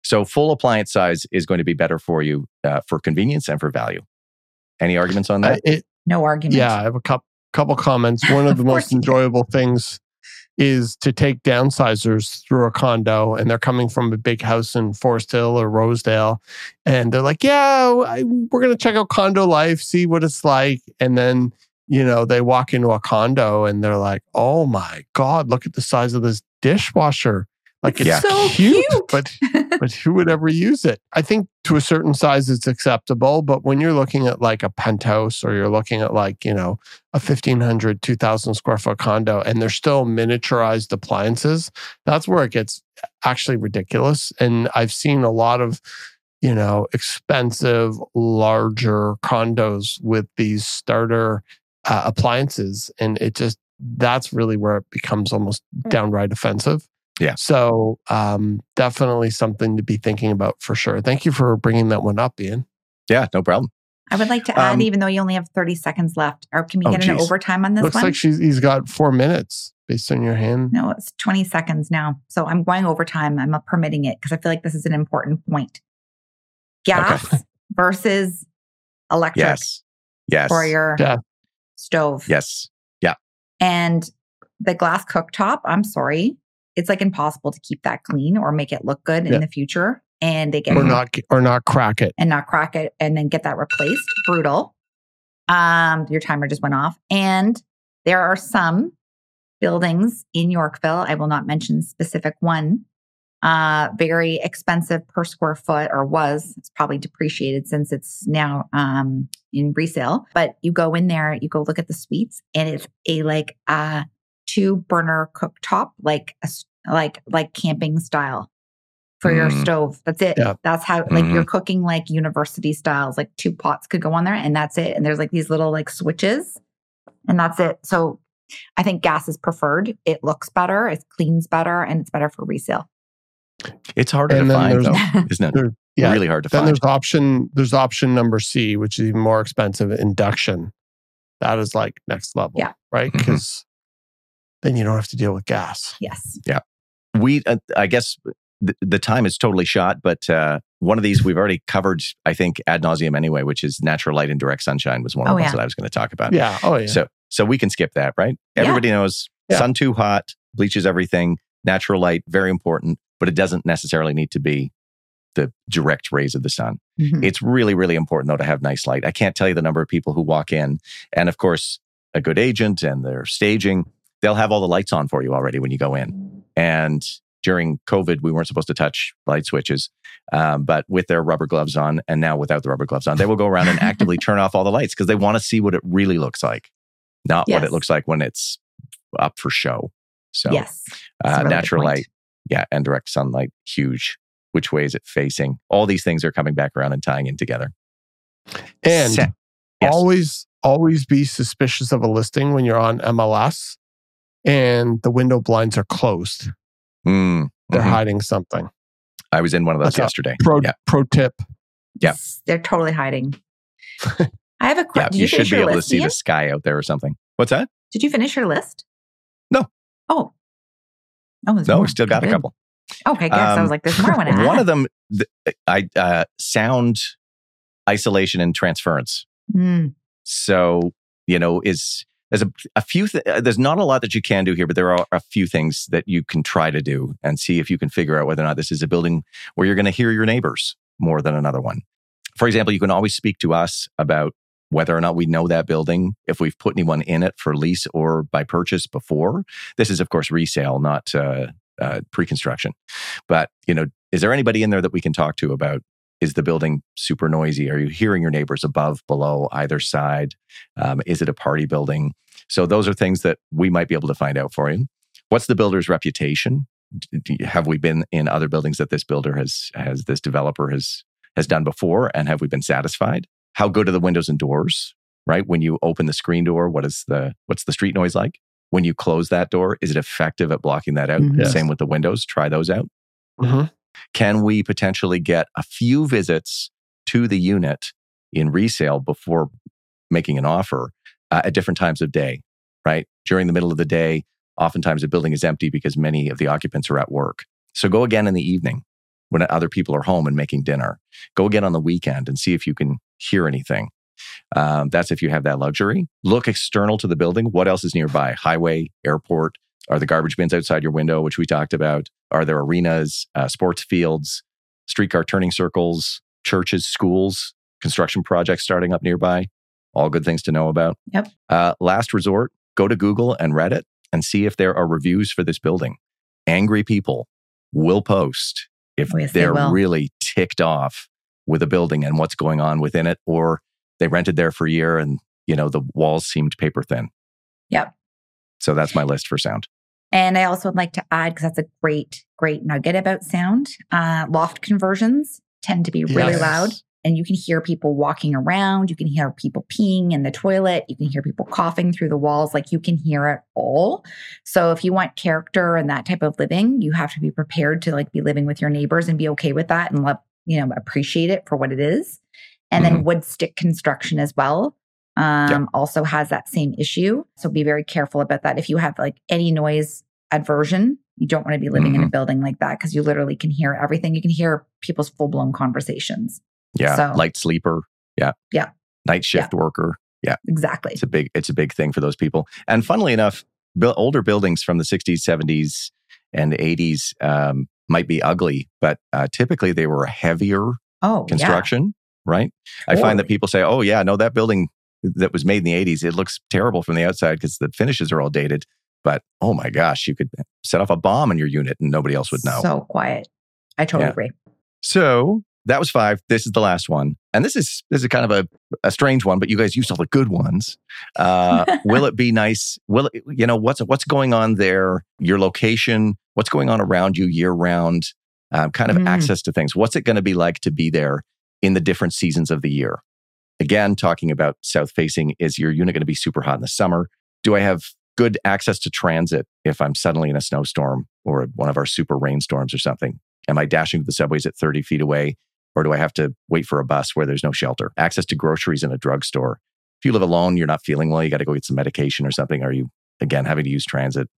S1: So full appliance size is going to be better for you uh, for convenience and for value. Any arguments on that?
S2: Uh, it,
S3: No argument.
S2: yeah, I have a couple couple comments. One of the
S3: Of
S2: most
S3: course do.
S2: enjoyable things is to take downsizers through a condo and they're coming from a big house in Forest Hill or Rosedale and they're like, "Yeah, we're going to check out condo life, see what it's like." And then, you know, they walk into a condo and they're like, "Oh my god, look at the size of this dishwasher." Like it's
S1: Yeah.
S3: So
S2: cute,
S3: cute.
S2: but but who would ever use it? I think to a certain size it's acceptable, but when you're looking at like a penthouse or you're looking at like, you know, a 1500, 2000 square foot condo and they're still miniaturized appliances, that's where it gets actually ridiculous. And I've seen a lot of, you know, expensive, larger condos with these starter uh, appliances. And it just, that's really where it becomes almost downright offensive.
S1: Yeah.
S2: So um, definitely something to be thinking about for sure. Thank you for bringing that one up, Ian.
S1: yeah, no problem.
S3: I would like to add,
S1: Um,
S3: even though you only have 30 seconds left, or can we
S1: Oh,
S3: get an overtime on this
S2: Looks
S3: one?
S2: like she's he's got four minutes based on your hand.
S3: no, it's 20 seconds now. So I'm going overtime. I'm not permitting it because I feel like this is an important point. Gas versus electric
S1: Yes. Yes.
S3: for your
S2: Yeah.
S3: stove.
S1: yes. Yeah.
S3: And the glass cooktop, I'm sorry, it's like impossible to keep that clean or make it look good
S2: Yeah.
S3: in the future. And they get
S2: Or not or not crack it.
S3: and not crack it and then get that replaced. Brutal. Um, your timer just went off. And there are some buildings in Yorkville. I will not mention specific one. Uh, very expensive per square foot, or was. It's probably depreciated since it's now um in resale. But you go in there, you go look at the suites, and it's a like uh two burner cooktop, like a s- like like camping style for your
S1: Mm.
S3: stove. That's it.
S2: Yeah.
S3: That's how like
S1: Mhm.
S3: you're cooking like university styles. Like two pots could go on there, and that's it. And there's like these little like switches, and that's it. So I think gas is preferred. It looks better, it cleans better, and it's better for resale.
S1: It's harder
S2: And
S1: to
S2: then
S1: find
S2: there's-
S1: though, isn't it?
S2: Yeah.
S1: Really hard to
S2: Then
S1: find.
S2: there's option there's option number C, which is even more expensive, induction. That is like next level.
S3: Yeah.
S2: Right? Because then you don't have to deal with gas.
S3: yes. Yeah.
S1: We uh, i guess the, the time is totally shot but uh, one of these we've already covered i think ad nauseum anyway which is natural light and direct sunshine was one of
S3: Oh,
S1: the ones that i was going to talk about
S2: Yeah. Oh yeah.
S1: so so we can skip that right
S3: Yeah.
S1: everybody knows
S2: Yeah.
S1: sun too hot bleaches everything natural light very important but it doesn't necessarily need to be the direct rays of the sun
S3: Mhm.
S1: it's really, really important though to have nice light. I can't tell you the number of people who walk in, and of course, a good agent and their staging, they'll have all the lights on for you already when you go in. And during COVID, we weren't supposed to touch light switches, um, but with their rubber gloves on, and now without the rubber gloves on, they will go around and actively turn off all the lights because they want to see what it really looks like, not what it looks like when it's up for show. So,
S3: yes.
S1: Uh,
S3: really
S1: natural light, yeah, and direct sunlight, huge. Which way is it facing? All these things are coming back around and tying in together.
S2: And
S1: Sa- Yes.
S2: always, always be suspicious of a listing when you're on MLS and the window blinds are closed.
S1: Mm,
S2: They're
S1: mhm.
S2: hiding something.
S1: I was in one of those
S2: That's
S1: yesterday.
S2: Pro
S1: Yeah.
S2: pro tip.
S1: Yeah.
S3: They're totally hiding. I have a question. Did
S1: you
S3: you,
S1: should be
S3: your
S1: able to see
S3: Ian?
S1: the sky out there or something. What's that?
S3: Did you finish your list?
S1: No.
S3: Oh. Oh,
S1: No,
S3: more.
S1: we still got a
S3: Good.
S1: couple.
S3: Okay, yes. I
S1: Um,
S3: was like, there's more I want to.
S1: One of them, th- I uh, sound isolation and transference.
S3: Mm,
S1: So you know, is there's a, a few. Th- uh, there's not a lot that you can do here, but there are a few things that you can try to do and see if you can figure out whether or not this is a building where you're going to hear your neighbors more than another one. For example, you can always speak to us about whether or not we know that building, if we've put anyone in it for lease or by purchase before. This is, of course, resale, not uh, uh, pre-construction. But you know, is there anybody in there that we can talk to about? Is the building super noisy? Are you hearing your neighbors above, below, either side? Um, is it a party building? So those are things that we might be able to find out for you. What's the builder's reputation? D- d- Have we been in other buildings that this builder has has this developer has has done before, and have we been satisfied? How good are the windows and doors? Right when you open the screen door, what is the what's the street noise like? When you close that door, is it effective at blocking that out?
S3: Mhm.
S2: Yes.
S1: Same with the windows. Try those out.
S2: Mhm.
S1: Can we potentially get a few visits to the unit in resale before making an offer uh, at different times of day? Right during the middle of the day, oftentimes the building is empty because many of the occupants are at work. So go again in the evening when other people are home and making dinner. Go again on the weekend and see if you can hear anything. Um, that's if you have that luxury. Look external to the building. What else is nearby? Highway, airport. Are the garbage bins outside your window, which we talked about? Are there arenas, uh, sports fields, streetcar turning circles, churches, schools, construction projects starting up nearby? All good things to know about.
S3: Yep.
S1: Uh, last resort, go to Google and Reddit and see if there are reviews for this building. Angry people will post if
S3: yes, they
S1: they're
S3: will.
S1: really ticked off with a building and what's going on within it, or they rented there for a year and you know the walls seemed paper thin.
S3: Yep.
S1: So that's my list for sound.
S3: And I also would like to add, because that's a great, great nugget about sound, uh, loft conversions tend to be really
S2: Yes.
S3: loud. And you can hear people walking around. You can hear people peeing in the toilet. You can hear people coughing through the walls. Like you can hear it all. So if you want character and that type of living, you have to be prepared to like be living with your neighbors and be okay with that and love, you know, appreciate it for what it is. And then wood stick construction as well um, also has that same issue. So be very careful about that. If you have like any noise aversion, you don't want to be living in a building like that because you literally can hear everything. You can hear people's full blown conversations.
S1: Yeah,
S3: So-
S1: light sleeper. Yeah,
S3: Yeah.
S1: night shift worker. Yeah.
S3: Exactly.
S1: It's a big it's a big thing for those people. And funnily enough, buil- older buildings from the 60s, 70s, and 80s um, might be ugly, but uh, typically they were a heavier
S3: Oh,
S1: construction, right? I find that people say, "Oh yeah, no, that building that was made in the 80s, it looks terrible from the outside because the finishes are all dated." But oh my gosh, you could set off a bomb in your unit and nobody else would know.
S3: So quiet. I totally
S1: Yeah.
S3: agree.
S1: So that was five. This is the last one, and this is this is kind of a, a strange one, but you guys used all the good ones. Uh, will it be nice? Will it, you know what's what's going on there? Your location, what's going on around you year round? Um, kind of
S3: Mm.
S1: access to things. What's it going to be like to be there in the different seasons of the year? Again, talking about south facing, is your unit going to be super hot in the summer? Do I have good access to transit if I'm suddenly in a snowstorm or one of our super rainstorms or something? Am I dashing to the subways at 30 feet away? Or do I have to wait for a bus where there's no shelter? Access to groceries in a drugstore. If you live alone, you're not feeling well, you got to go get some medication or something. Are you, again, having to use transit?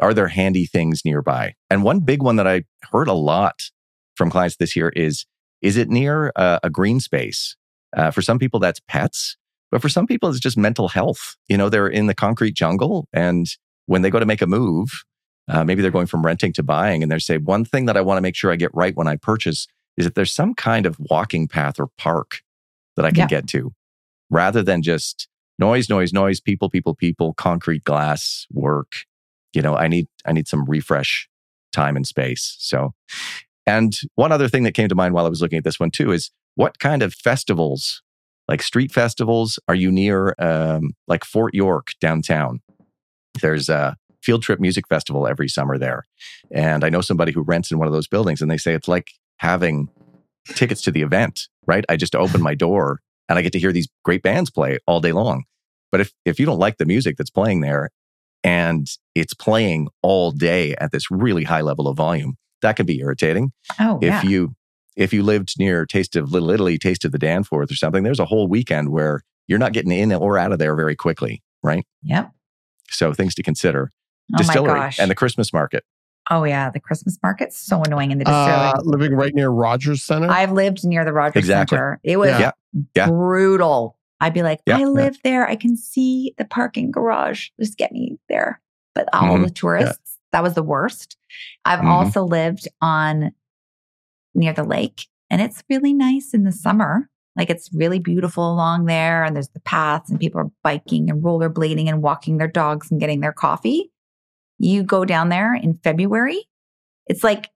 S1: Are there handy things nearby? And one big one that I heard a lot from clients this year is is it near a green space? Uh, for some people, that's pets. But for some people, it's just mental health. You know, they're in the concrete jungle. And when they go to make a move, uh, maybe they're going from renting to buying, and they say, one thing that I want to make sure I get right when I purchase is that there's some kind of walking path or park that I can
S3: Yeah.
S1: get to rather than just noise, noise, noise, people, people, people, concrete glass, work. You know, I need, I need some refresh time and space. So, and one other thing that came to mind while I was looking at this one too is what kind of festivals, like street festivals, are you near, um, like Fort York downtown? There's a field trip music festival every summer there. And I know somebody who rents in one of those buildings and they say it's like having tickets to the event, right? I just open my door and I get to hear these great bands play all day long. But if, if you don't like the music that's playing there and it's playing all day at this really high level of volume, that can be irritating.
S3: Oh,
S1: if
S3: yeah.
S1: you if you lived near Taste of Little Italy, Taste of the Danforth or something, there's a whole weekend where you're not getting in or out of there very quickly, right?
S3: Yep.
S1: So things to consider.
S3: Oh
S1: Distillery and the Christmas market.
S3: Oh yeah, the Christmas market's so annoying in the distillery.
S2: Uh, living right near Rogers Centre.
S3: I've lived near the Rogers
S1: Exactly.
S3: Centre. It was
S2: Yeah.
S1: Yeah.
S3: brutal. I'd be like,
S1: Yeah.
S3: I
S1: Yeah.
S3: live there. I can see the parking garage. Just get me there. But all
S1: Mhm.
S3: the tourists, that was the worst. I've
S1: Mhm.
S3: also lived on near the lake, and it's really nice in the summer. Like it's really beautiful along there, and there's the paths, and people are biking and rollerblading and walking their dogs and getting their coffee. You go down there in February, it's like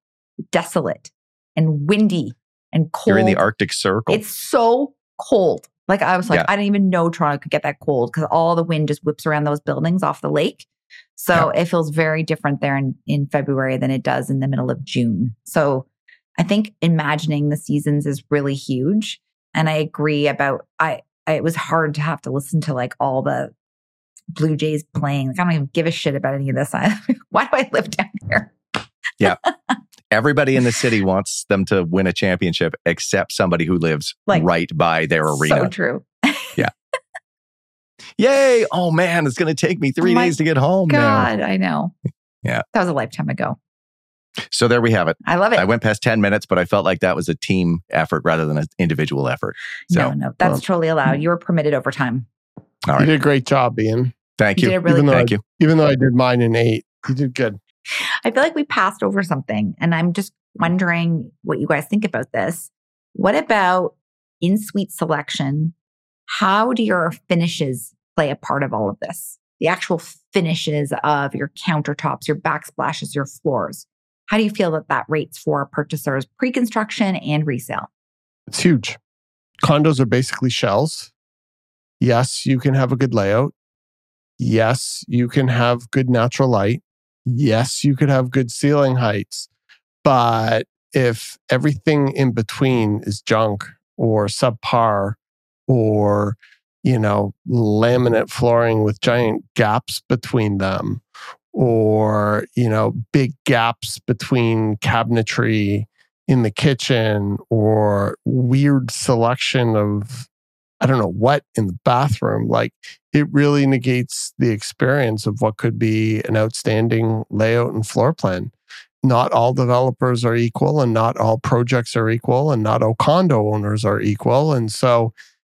S3: desolate and windy and cold.
S1: You're in the Arctic Circle.
S3: It's so cold. Like I was like,
S1: Yeah.
S3: I didn't even know Toronto could get that cold because all the wind just whips around those buildings off the lake. So it feels very different there in, in February than it does in the middle of June. So I think imagining the seasons is really huge. And I agree about I, I it was hard to have to listen to like all the Blue Jays playing. Like I don't even give a shit about any of this. I, why do I live down here? Yeah.
S1: Everybody in the city wants them to win a championship except somebody who lives
S3: Like,
S1: right by their arena.
S3: So true. Yeah.
S1: Yay! Oh man, it's going to take me three
S3: Oh
S1: days to get home now.
S3: God, I know.
S1: Yeah.
S3: That was a lifetime ago.
S1: So there we have it.
S3: I love it.
S1: I went past 10 minutes, but I felt like that was a team effort rather than an individual effort. So,
S3: no, no, that's
S1: well-
S3: totally allowed. Mm. You were permitted overtime.
S1: All
S2: You did a great job, Ian.
S1: Thank
S3: You
S1: you.
S3: did really
S2: Even though
S1: Thank you.
S2: Even though I did mine in eight, you did good.
S3: I feel like we passed over something, and I'm just wondering what you guys think about this. What about in suite selection? How do your finishes play a part of all of this? The actual finishes of your countertops, your backsplashes, your floors. How do you feel that that rates for purchasers pre construction and resale?
S2: It's huge. Condos are basically shells. Yes, you can have a good layout. Yes, you can have good natural light. Yes, you could have good ceiling heights. But if everything in between is junk or subpar or, you know, laminate flooring with giant gaps between them or, you know, big gaps between cabinetry in the kitchen or weird selection of I don't know what in the bathroom. Like it really negates the experience of what could be an outstanding layout and floor plan. Not all developers are equal and not all projects are equal and not all condo owners are equal. And so,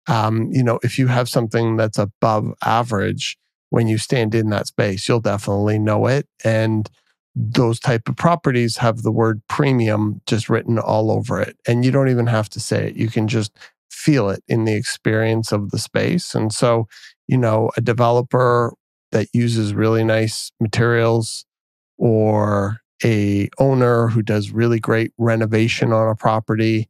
S2: um, you know, if you have something that's above average, when you stand in that space, you'll definitely know it. And those type of properties have the word premium just written all over it and you don't even have to say it you can just feel it in the experience of the space and so you know a developer that uses really nice materials or a owner who does really great renovation on a property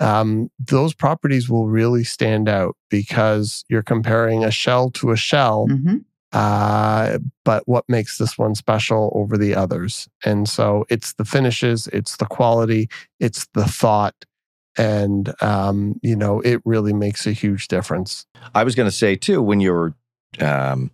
S2: um, those properties will really stand out because you're comparing a shell to a shell
S3: Mm-hmm.
S2: uh, but what makes this one special over the others? And so it's the finishes, it's the quality, it's the thought. And, um, you know, it really makes a huge difference.
S1: I was going to say too, when you're um,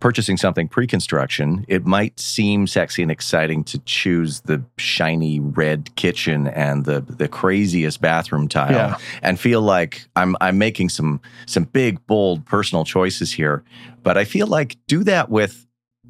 S1: purchasing something pre-construction, it might seem sexy and exciting to choose the shiny red kitchen and the the craziest bathroom tile,
S2: Yeah.
S1: and feel like I'm I'm making some some big bold personal choices here. But I feel like do that with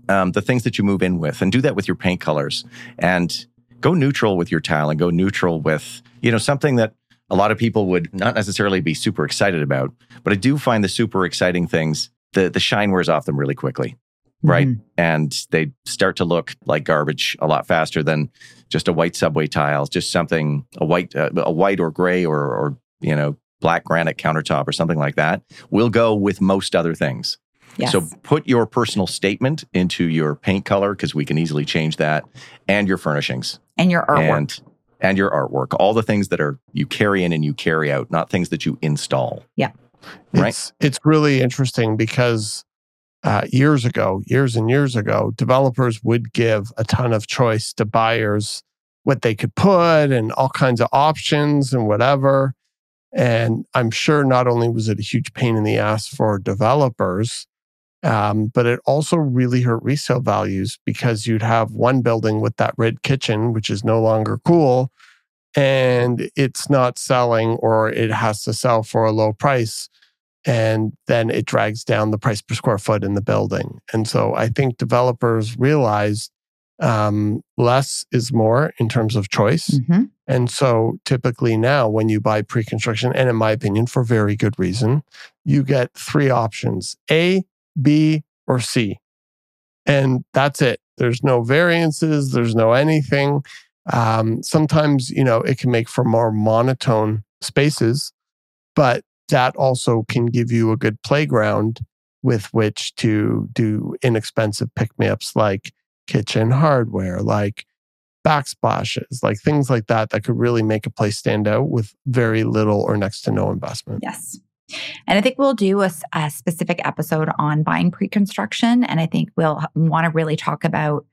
S1: um, the things that you move in with, and do that with your paint colors, and go neutral with your tile, and go neutral with you know something that a lot of people would not necessarily be super excited about. But I do find the super exciting things, the, the shine wears off them really quickly, right?
S3: Mm-hmm.
S1: And they start to look like garbage a lot faster than just a white subway tile, just something, a white, uh, a white or gray or, or, you know, black granite countertop or something like that will go with most other things.
S3: Yes.
S1: So put your personal statement into your paint color because we can easily change that and your furnishings
S3: and your artwork.
S1: and and your artwork, all the things that are you carry in and you carry out, not things that you install. Yeah. Right.
S2: It's, it's really interesting because uh, years ago, years and years ago, developers would give a ton of choice to buyers what they could put and all kinds of options and whatever. And I'm sure not only was it a huge pain in the ass for developers, um, but it also really hurt resale values because you'd have one building with that red kitchen, which is no longer cool, and it's not selling or it has to sell for a low price. And then it drags down the price per square foot in the building. And so I think developers realized um, less is more in terms of choice.
S3: Mhm.
S2: And so typically now, when you buy pre construction, and in my opinion, for very good reason, you get three options A, B, or C. And that's it. There's no variances, there's no anything. Um, sometimes, you know, it can make for more monotone spaces, but that also can give you a good playground with which to do inexpensive pick me ups like kitchen hardware, like backsplashes, like things like that, that could really make a place stand out with very little or next to no investment.
S3: Yes. And I think we'll do a specific episode on buying pre construction. And I think we'll want to really talk about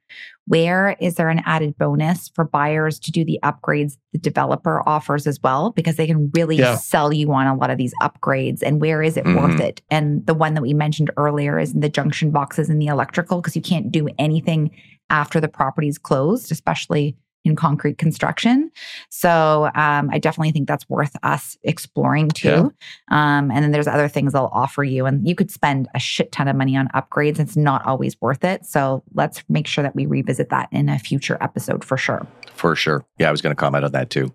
S3: where is there an added bonus for buyers to do the upgrades the developer offers as well, because they can really
S2: Yeah.
S3: sell you on a lot of these upgrades. And where is it worth mm-hmm. it? And the one that we mentioned earlier is in the junction boxes and the electrical, because you can't do anything after the property's closed, especially in concrete construction. So um, I definitely think that's worth us exploring too. Um, and then there's other things they'll offer you, and you could spend a shit ton of money on upgrades. It's not always worth it. So let's make sure that we revisit that in a future episode for sure.
S1: For sure. Yeah, I was going to comment on that too.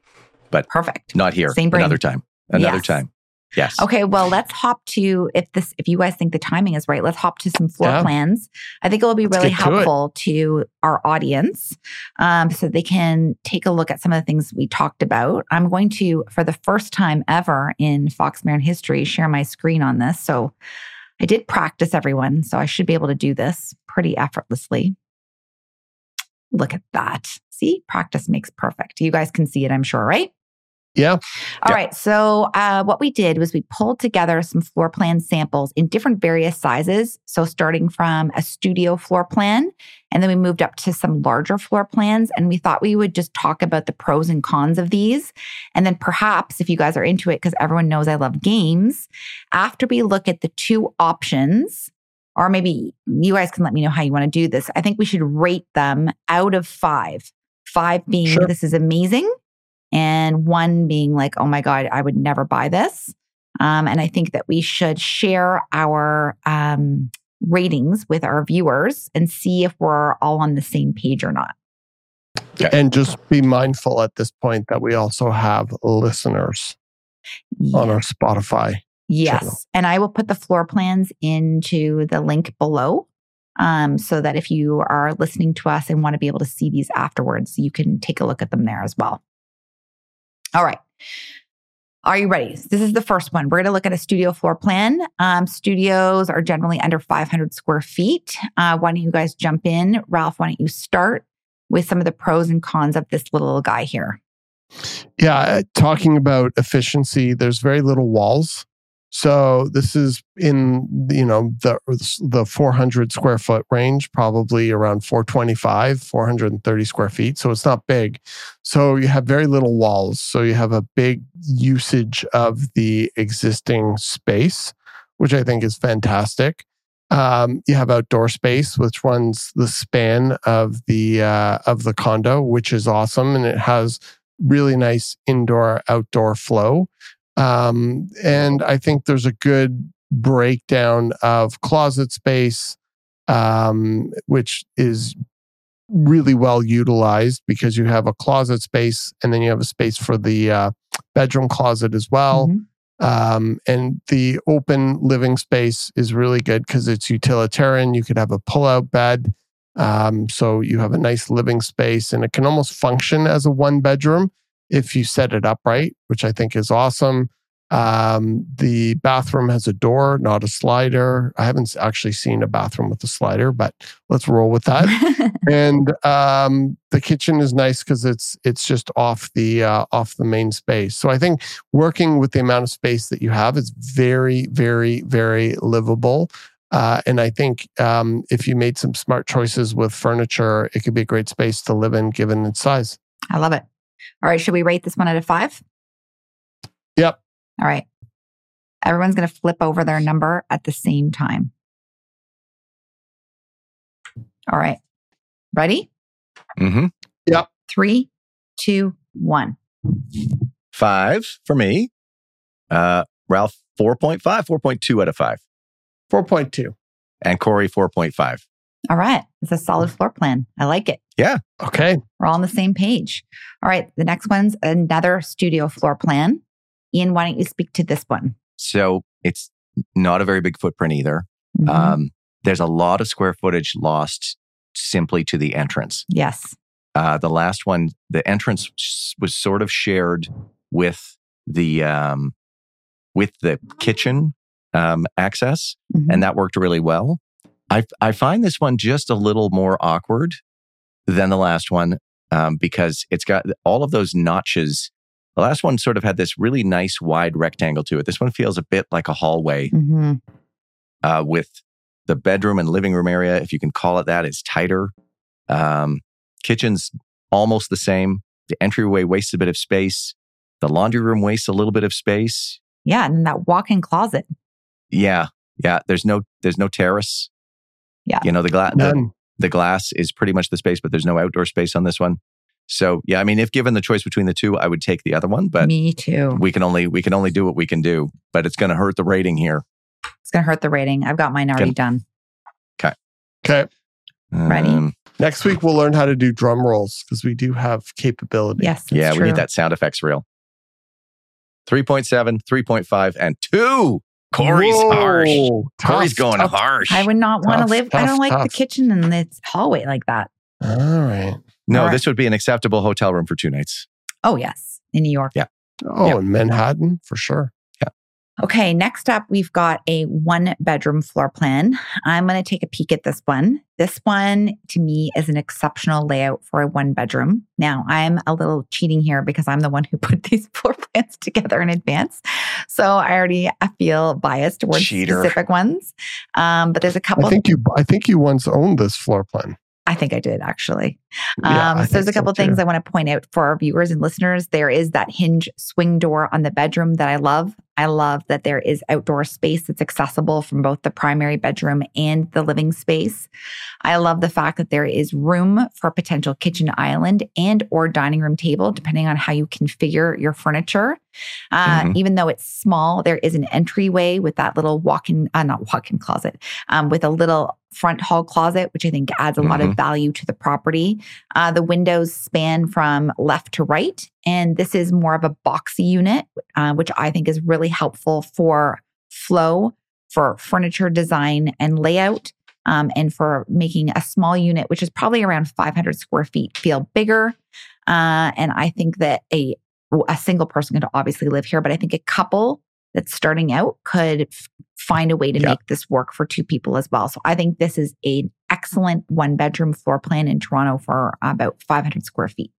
S3: But perfect.
S1: Not here.
S3: Same brain.
S1: Another time. Another
S3: Yes.
S1: time. Yes.
S3: Okay, well, let's hop to if this if you guys think the timing is right, let's hop to some floor
S2: Yeah.
S3: plans. I think it will be
S2: Let's
S3: really
S2: get to
S3: helpful to our audience, um, so they can take a look at some of the things we talked about. I'm going to, for the first time ever in Fox Marin history, share my screen on this. So I did practice everyone, so I should be able to do this pretty effortlessly. Look at that. See, practice makes perfect. You guys can see it, I'm sure, right?
S2: Yeah.
S3: All
S1: Yeah.
S3: right. So, uh, what we did was we pulled together some floor plan samples in different various sizes. So, starting from a studio floor plan, and then we moved up to some larger floor plans. And we thought we would just talk about the pros and cons of these. And then perhaps, if you guys are into it, because everyone knows I love games, after we look at the two options, or maybe you guys can let me know how you want to do this. I think we should rate them out of five. Five being
S2: Sure.
S3: this is amazing, and one being like, oh my God, I would never buy this. Um, and I think that we should share our um, ratings with our viewers and see if we're all on the same page or not.
S2: And just be mindful at this point that we also have listeners on our Spotify.
S3: Yes.
S2: channel.
S3: And I will put the floor plans into the link below um, so that if you are listening to us and want to be able to see these afterwards, you can take a look at them there as well. All right. Are you ready? This is the first one. We're going to look at a studio floor plan. Um, studios are generally under 500 square feet. Uh, why don't you guys jump in? Ralph, why don't you start with some of the pros and cons of this little guy here?
S2: Yeah, talking about efficiency, there's very little walls. So this is in you know the the 400 square foot range, probably around 425, 430 square feet. So it's not big. So you have very little walls. So you have a big usage of the existing space, which I think is fantastic. Um, you have outdoor space, which runs the span of the uh, of the condo, which is awesome, and it has really nice indoor outdoor flow. Um, and I think there's a good breakdown of closet space, um, which is really well utilized because you have a closet space and then you have a space for the uh, bedroom closet as well.
S3: Mhm.
S2: Um, and the open living space is really good because it's utilitarian. You could have a pull-out bed. Um, so you have a nice living space and it can almost function as a one bedroom if you set it up right, which I think is awesome. Um, the bathroom has a door, not a slider. I haven't actually seen a bathroom with a slider, but let's roll with that. and um, the kitchen is nice because it's it's just off the uh, off the main space. So I think working with the amount of space that you have is very, very, very livable. Uh, and I think um, if you made some smart choices with furniture, it could be a great space to live in given its size.
S3: I love it. All right. Should we rate this one out of five?
S2: Yep.
S3: All right. Everyone's going to flip over their number at the same time. All right. Ready?
S1: Mm-hmm.
S3: Three, two, one.
S1: Five for me. Uh, Ralph, 4.5, 4.2 out of five.
S2: 4.2.
S1: And Kori, 4.5.
S3: All right. It's a solid floor plan. I like it. Yeah.
S2: Okay.
S3: We're all on the same page. All right. The next one's another studio floor plan. Ian, why don't you speak to this one?
S1: So it's not a very big footprint either.
S3: Mhm.
S1: Um, there's a lot of square footage lost simply to the entrance.
S3: yes.
S1: Uh, the last one, the entrance was sort of shared with the um, with the kitchen um, access,
S3: Mhm.
S1: and that worked really well. I I find this one just a little more awkward than the last one um, because it's got all of those notches. The last one sort of had this really nice wide rectangle to it. This one feels a bit like a hallway
S3: Mhm.
S1: uh, with the bedroom and living room area, if you can call it that, is tighter. Um, kitchen's almost the same. The entryway wastes a bit of space. The laundry room wastes a little bit of space.
S3: Yeah. And then that walk in closet.
S1: Yeah, yeah. There's no there's no terrace.
S3: Yeah.
S1: you know the glass the, the glass is pretty much the space, but there's no outdoor space on this one. So yeah, I mean, if given the choice between the two, I would take the other one. But
S3: Me too.
S1: we can only we can only do what we can do. But it's going to hurt the rating here.
S3: It's going to hurt the rating. I've got mine already done.
S2: Okay. Okay.
S3: Ready?
S1: Um,
S2: Next week, we'll learn how to do drum rolls because we do have capability.
S3: Yes. that's
S1: Yeah, we need that sound effects reel. 3.7, 3.5, and two. Kori's
S2: Whoa,
S1: harsh.
S2: tough,
S1: Kori's going
S2: tough.
S1: harsh.
S3: I would not want to
S2: Tough,
S3: live. I don't like the kitchen and its hallway like that.
S2: All right.
S1: no,
S3: All right.
S1: this would be an acceptable hotel room for two nights.
S3: Oh, yes. In New York.
S1: Yeah.
S2: Oh,
S1: Yeah.
S2: in Manhattan for sure. Yeah.
S3: Okay, next up, we've got a one bedroom floor plan. I'm going to take a peek at this one. This one, to me, is an exceptional layout for a one bedroom. Now, I'm a little cheating here because I'm the one who put these floor plans together in advance. So I already I feel biased towards
S1: Cheater.
S3: specific ones. Um, but there's a couple.
S2: I think you. I think you once owned this floor plan.
S3: I think I did actually.
S2: Yeah,
S3: Um,
S2: I
S3: so there's a
S2: think so
S3: couple things I want to point out for our viewers and listeners. There is that hinge swing door on the bedroom that I love. I love that there is outdoor space that's accessible from both the primary bedroom and the living space. I love the fact that there is room for a potential kitchen island and or dining room table, depending on how you configure your furniture. Uh,
S1: Mhm.
S3: Even though it's small, there is an entryway with that little walk-in, uh, not walk-in closet, um, with a little front hall closet, which I think adds a lot of value to the property. Uh, the windows span from left to right, and this is more of a boxy unit, uh, which I think is really helpful for flow, for furniture design and layout, um, and for making a small unit, which is probably around 500 square feet, feel bigger. Uh, and I think that a a single person could obviously live here, but I think a couple that's starting out could f- find a way to make this work for two people as well. So I think this is an excellent one bedroom floor plan in Toronto for about 500 square feet.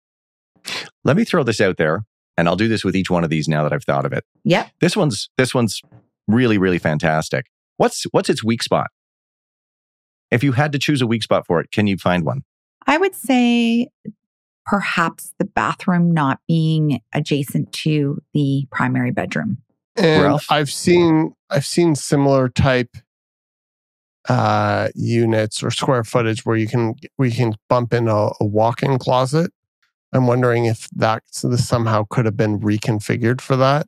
S1: Let me throw this out there, and I'll do this with each one of these now that I've thought of it.
S3: Yep.
S1: This one's this one's really really fantastic. What's what's its weak spot? If you had to choose a weak spot for it, can you find one?
S3: I would say perhaps the bathroom not being adjacent to the primary bedroom.
S2: And
S1: Ralph?
S2: I've seen I've seen similar type uh units or square footage where you can we can bump in a, a walk-in closet. I'm wondering if that somehow could have been reconfigured for that.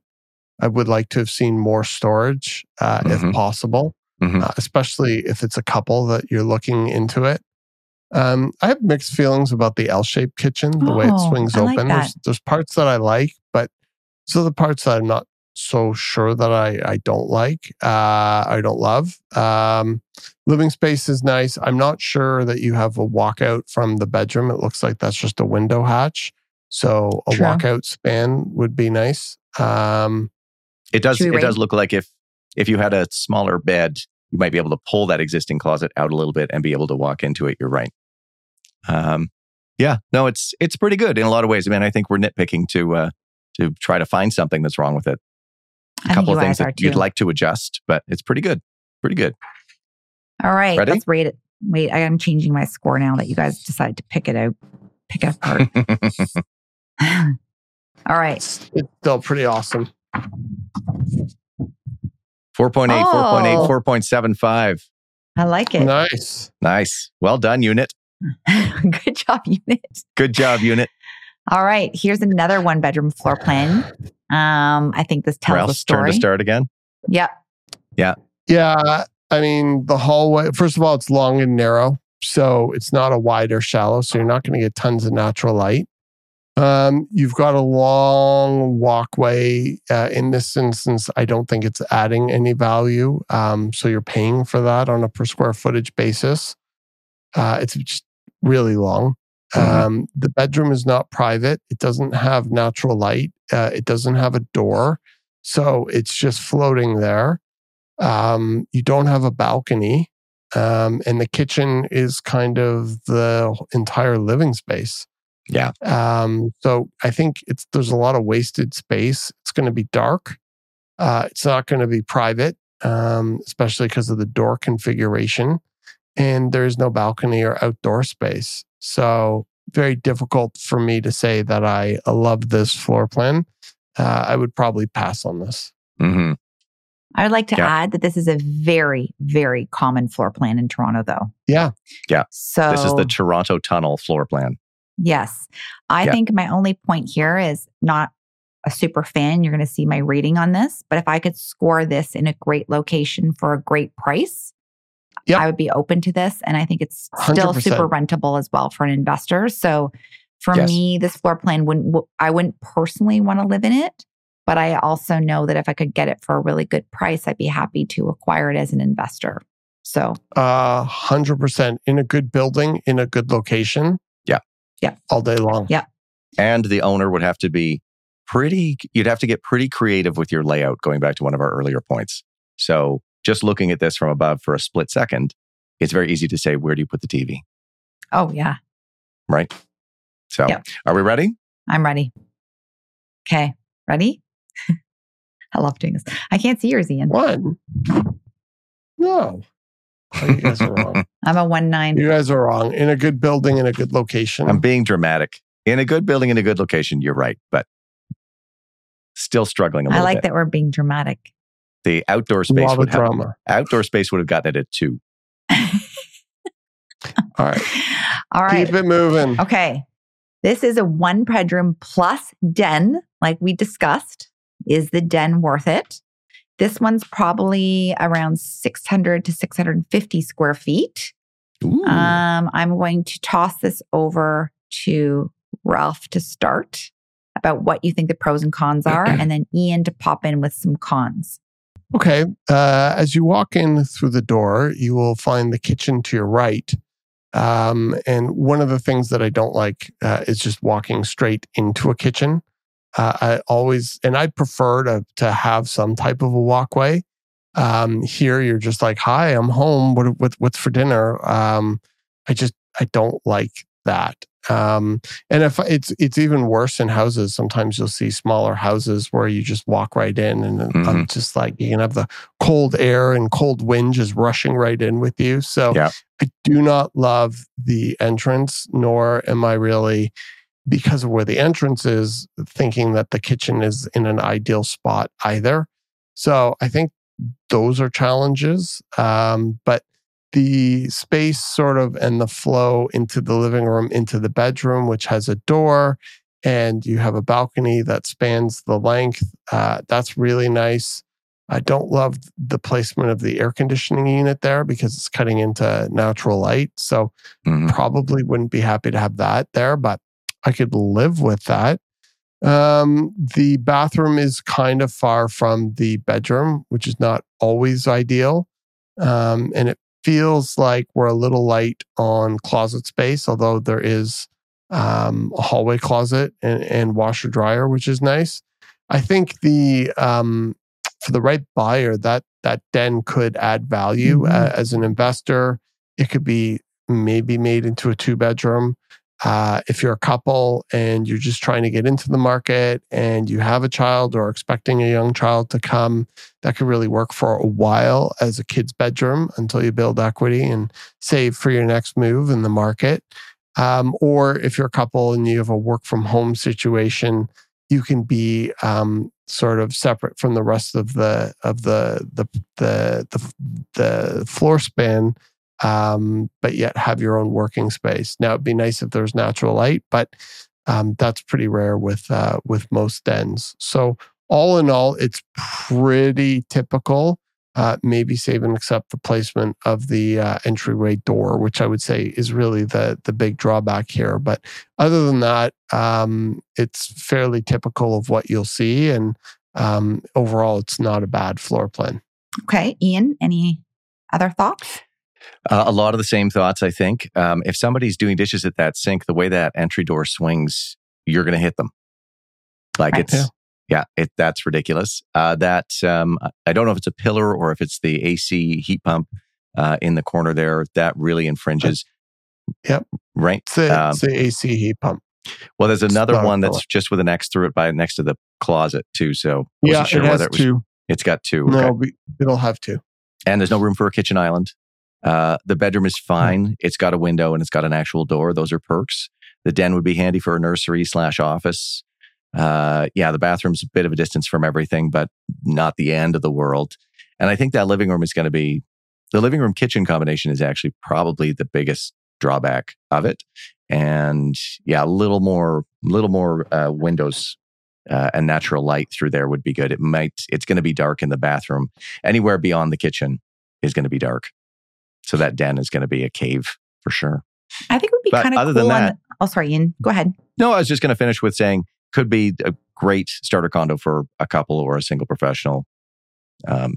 S2: I would like to have seen more storage uh,
S1: Mhm.
S2: if possible,
S1: Mhm.
S2: uh, especially if it's a couple that you're looking into it. Um, I have mixed feelings about the L-shaped kitchen, the way it
S3: Oh,
S2: swings
S3: I like
S2: open. There's, there's parts that I like, but so the parts that I'm not so sure that I, I don't like, uh, I don't love. Um, living space is nice. I'm not sure that you have a walkout from the bedroom. It looks like that's just a window hatch. So a
S3: True.
S2: walkout span would be nice. Um,
S1: It does. It
S3: we
S1: does look like if if you had a smaller bed, you might be able to pull that existing closet out a little bit and be able to walk into it. You're right. Um, yeah. No, it's it's pretty good in a lot of ways. I mean, I think we're nitpicking to uh, to try to find something that's wrong with it.
S3: I
S1: A
S3: think
S1: couple of things
S3: guys are
S1: that you'd like to adjust, but it's pretty good. Pretty good.
S3: All right,
S1: Ready?
S3: let's rate it. Wait, I am changing my score now that you guys decided to pick it out, pick it apart. All right,
S2: it's, it's still pretty awesome.
S1: 4.8, 4.8,
S3: Oh.
S1: 4.75.
S3: I like it.
S2: Nice.
S1: Nice. Well done, unit.
S3: Good job, unit.
S1: Good job, unit.
S3: All right, here's another one bedroom floor plan. Um, I think this tells a
S1: Ralph's turn to start again.
S3: Yep.
S2: Yeah. Yeah. I mean, the hallway, first of all, it's long and narrow. So it's not a wide or shallow. So you're not going to get tons of natural light. Um, you've got a long walkway. Uh, in this instance, I don't think it's adding any value. Um, so you're paying for that on a per square footage basis. Uh, it's just really long.
S1: Mhm.
S2: Um, the bedroom is not private. It doesn't have natural light. Uh, it doesn't have a door. So it's just floating there. Um, you don't have a balcony. Um, and the kitchen is kind of the entire living space.
S1: Yeah.
S2: Um, so I think it's there's a lot of wasted space. It's going to be dark. Uh, it's not going to be private, um, especially because of the door configuration. And there's no balcony or outdoor space. So very difficult for me to say that I love this floor plan. Uh, I would probably pass on this.
S1: hmm
S3: I would like to
S1: Yeah.
S3: add that this is a very, very common floor plan in Toronto, though.
S2: Yeah. Yeah.
S3: So
S1: This is the Toronto Tunnel floor plan.
S3: Yes. I
S1: Yeah.
S3: think my only point here is not a super fan. You're going to see my rating on this. But if I could score this in a great location for a great price,
S2: Yep.
S3: I would be open to this. And I think it's still
S2: 100%.
S3: super rentable as well for an investor. So for
S1: Yes.
S3: me, this floor plan wouldn't, w- I wouldn't personally want to live in it. But I also know that if I could get it for a really good price, I'd be happy to acquire it as an investor. So
S2: Uh, 100% in a good building, in a good location.
S1: Yeah.
S3: Yeah.
S2: All day long.
S3: Yeah.
S1: And the owner would have to be pretty, you'd have to get pretty creative with your layout, going back to one of our earlier points. So just looking at this from above for a split second, it's very easy to say, where do you put the TV?
S3: oh yeah,
S1: Right. So
S3: Yeah.
S1: are we ready?
S3: I'm ready. Okay, ready? I love doing this. I can't see yours, Ian.
S2: One. No. Oh, you guys are wrong.
S3: I'm a one nine.
S2: You guys are wrong. In a good building, in a good location.
S1: I'm being dramatic. In a good building, in a good location, you're right, but still struggling a
S3: I
S1: little I
S3: like
S1: bit.
S3: that we're being dramatic.
S1: The outdoor space
S2: lot
S1: would have,
S2: drama.
S1: outdoor space would have gotten it at two.
S2: All right.
S3: All right.
S2: Keep it moving.
S3: Okay. This is a one bedroom plus den, like we discussed. Is the den worth it? This one's probably around 600 to 650 square feet.
S1: Ooh.
S3: Um, I'm going to toss this over to Ralph to start about what you think the pros and cons are, and then Ian to pop in with some cons.
S2: Okay. Uh, as you walk in through the door, you will find the kitchen to your right. Um, and one of the things that I don't like uh, is just walking straight into a kitchen. Uh, I always, and I prefer to to have some type of a walkway. Um, here, you're just like, "Hi, I'm home. What, what what's for dinner?" Um, I just I don't like that. Um, and if it's it's even worse in houses. Sometimes you'll see smaller houses where you just walk right in, and I'm
S1: Mhm.
S2: just like you can have the cold air and cold wind just rushing right in with you. So
S1: Yeah.
S2: I do not love the entrance, nor am I really because of where the entrance is, thinking that the kitchen is in an ideal spot either. So I think those are challenges. Um, but the space sort of and the flow into the living room, into the bedroom, which has a door, and you have a balcony that spans the length. Uh, that's really nice. I don't love the placement of the air conditioning unit there because it's cutting into natural light. So
S1: Mhm.
S2: probably wouldn't be happy to have that there, but I could live with that. Um, the bathroom is kind of far from the bedroom, which is not always ideal. Um, and it feels like we're a little light on closet space, although there is um, a hallway closet and, and washer dryer, which is nice. I think the um, for the right buyer, that that den could add value
S3: Mhm.
S2: uh, as an investor. It could be maybe made into a two bedroom. Uh, if you're a couple and you're just trying to get into the market and you have a child or expecting a young child to come, that could really work for a while as a kid's bedroom until you build equity and save for your next move in the market. Um, or if you're a couple and you have a work from home situation, you can be um, sort of separate from the rest of the of the the the the, the floor span, um, but yet have your own working space. Now it'd be nice if there's natural light, but um, that's pretty rare with uh, with most dens. So all in all, it's pretty typical. Uh, maybe save and accept the placement of the uh, entryway door, which I would say is really the the big drawback here. But other than that, um, it's fairly typical of what you'll see, and um, overall, it's not a bad floor plan.
S3: Okay, Ian, any other thoughts?
S1: Uh, a lot of the same thoughts, I think. Um, if somebody's doing dishes at that sink, the way that entry door swings, you're going to hit them. Like
S3: Right.
S1: it's,
S2: Yeah.
S1: yeah, it, that's ridiculous. Uh, that, um, I don't know if it's a pillar or if it's the AC heat pump uh, in the corner there. That really infringes.
S2: Yep.
S1: Right.
S2: It's the,
S1: Um,
S2: it's the AC heat pump.
S1: Well, there's another one
S2: pillar.
S1: that's just with an X through it by next to the closet too. So
S2: Yeah,
S1: wasn't sure
S2: it has
S1: whether it was,
S2: two.
S1: it's got two.
S2: No,
S1: Okay.
S2: we, it'll have two.
S1: and there's no room for a kitchen island. Uh, the bedroom is fine. It's got a window and it's got an actual door. Those are perks. The den would be handy for a nursery slash office. Uh, yeah, the bathroom's a bit of a distance from everything, but not the end of the world. And I think that living room is going to be the living room kitchen combination is actually probably the biggest drawback of it. And yeah, a little more, little more uh, windows uh, and natural light through there would be good. It might, it's going to be dark in the bathroom. Anywhere beyond the kitchen is going to be dark. So that den is going to be a cave for sure.
S3: I think it would be kind of
S1: other
S3: cool.
S1: than that-
S3: the- oh, sorry, Ian. Go ahead.
S1: No, I was just going to finish with saying could be a great starter condo for a couple or a single professional. Um,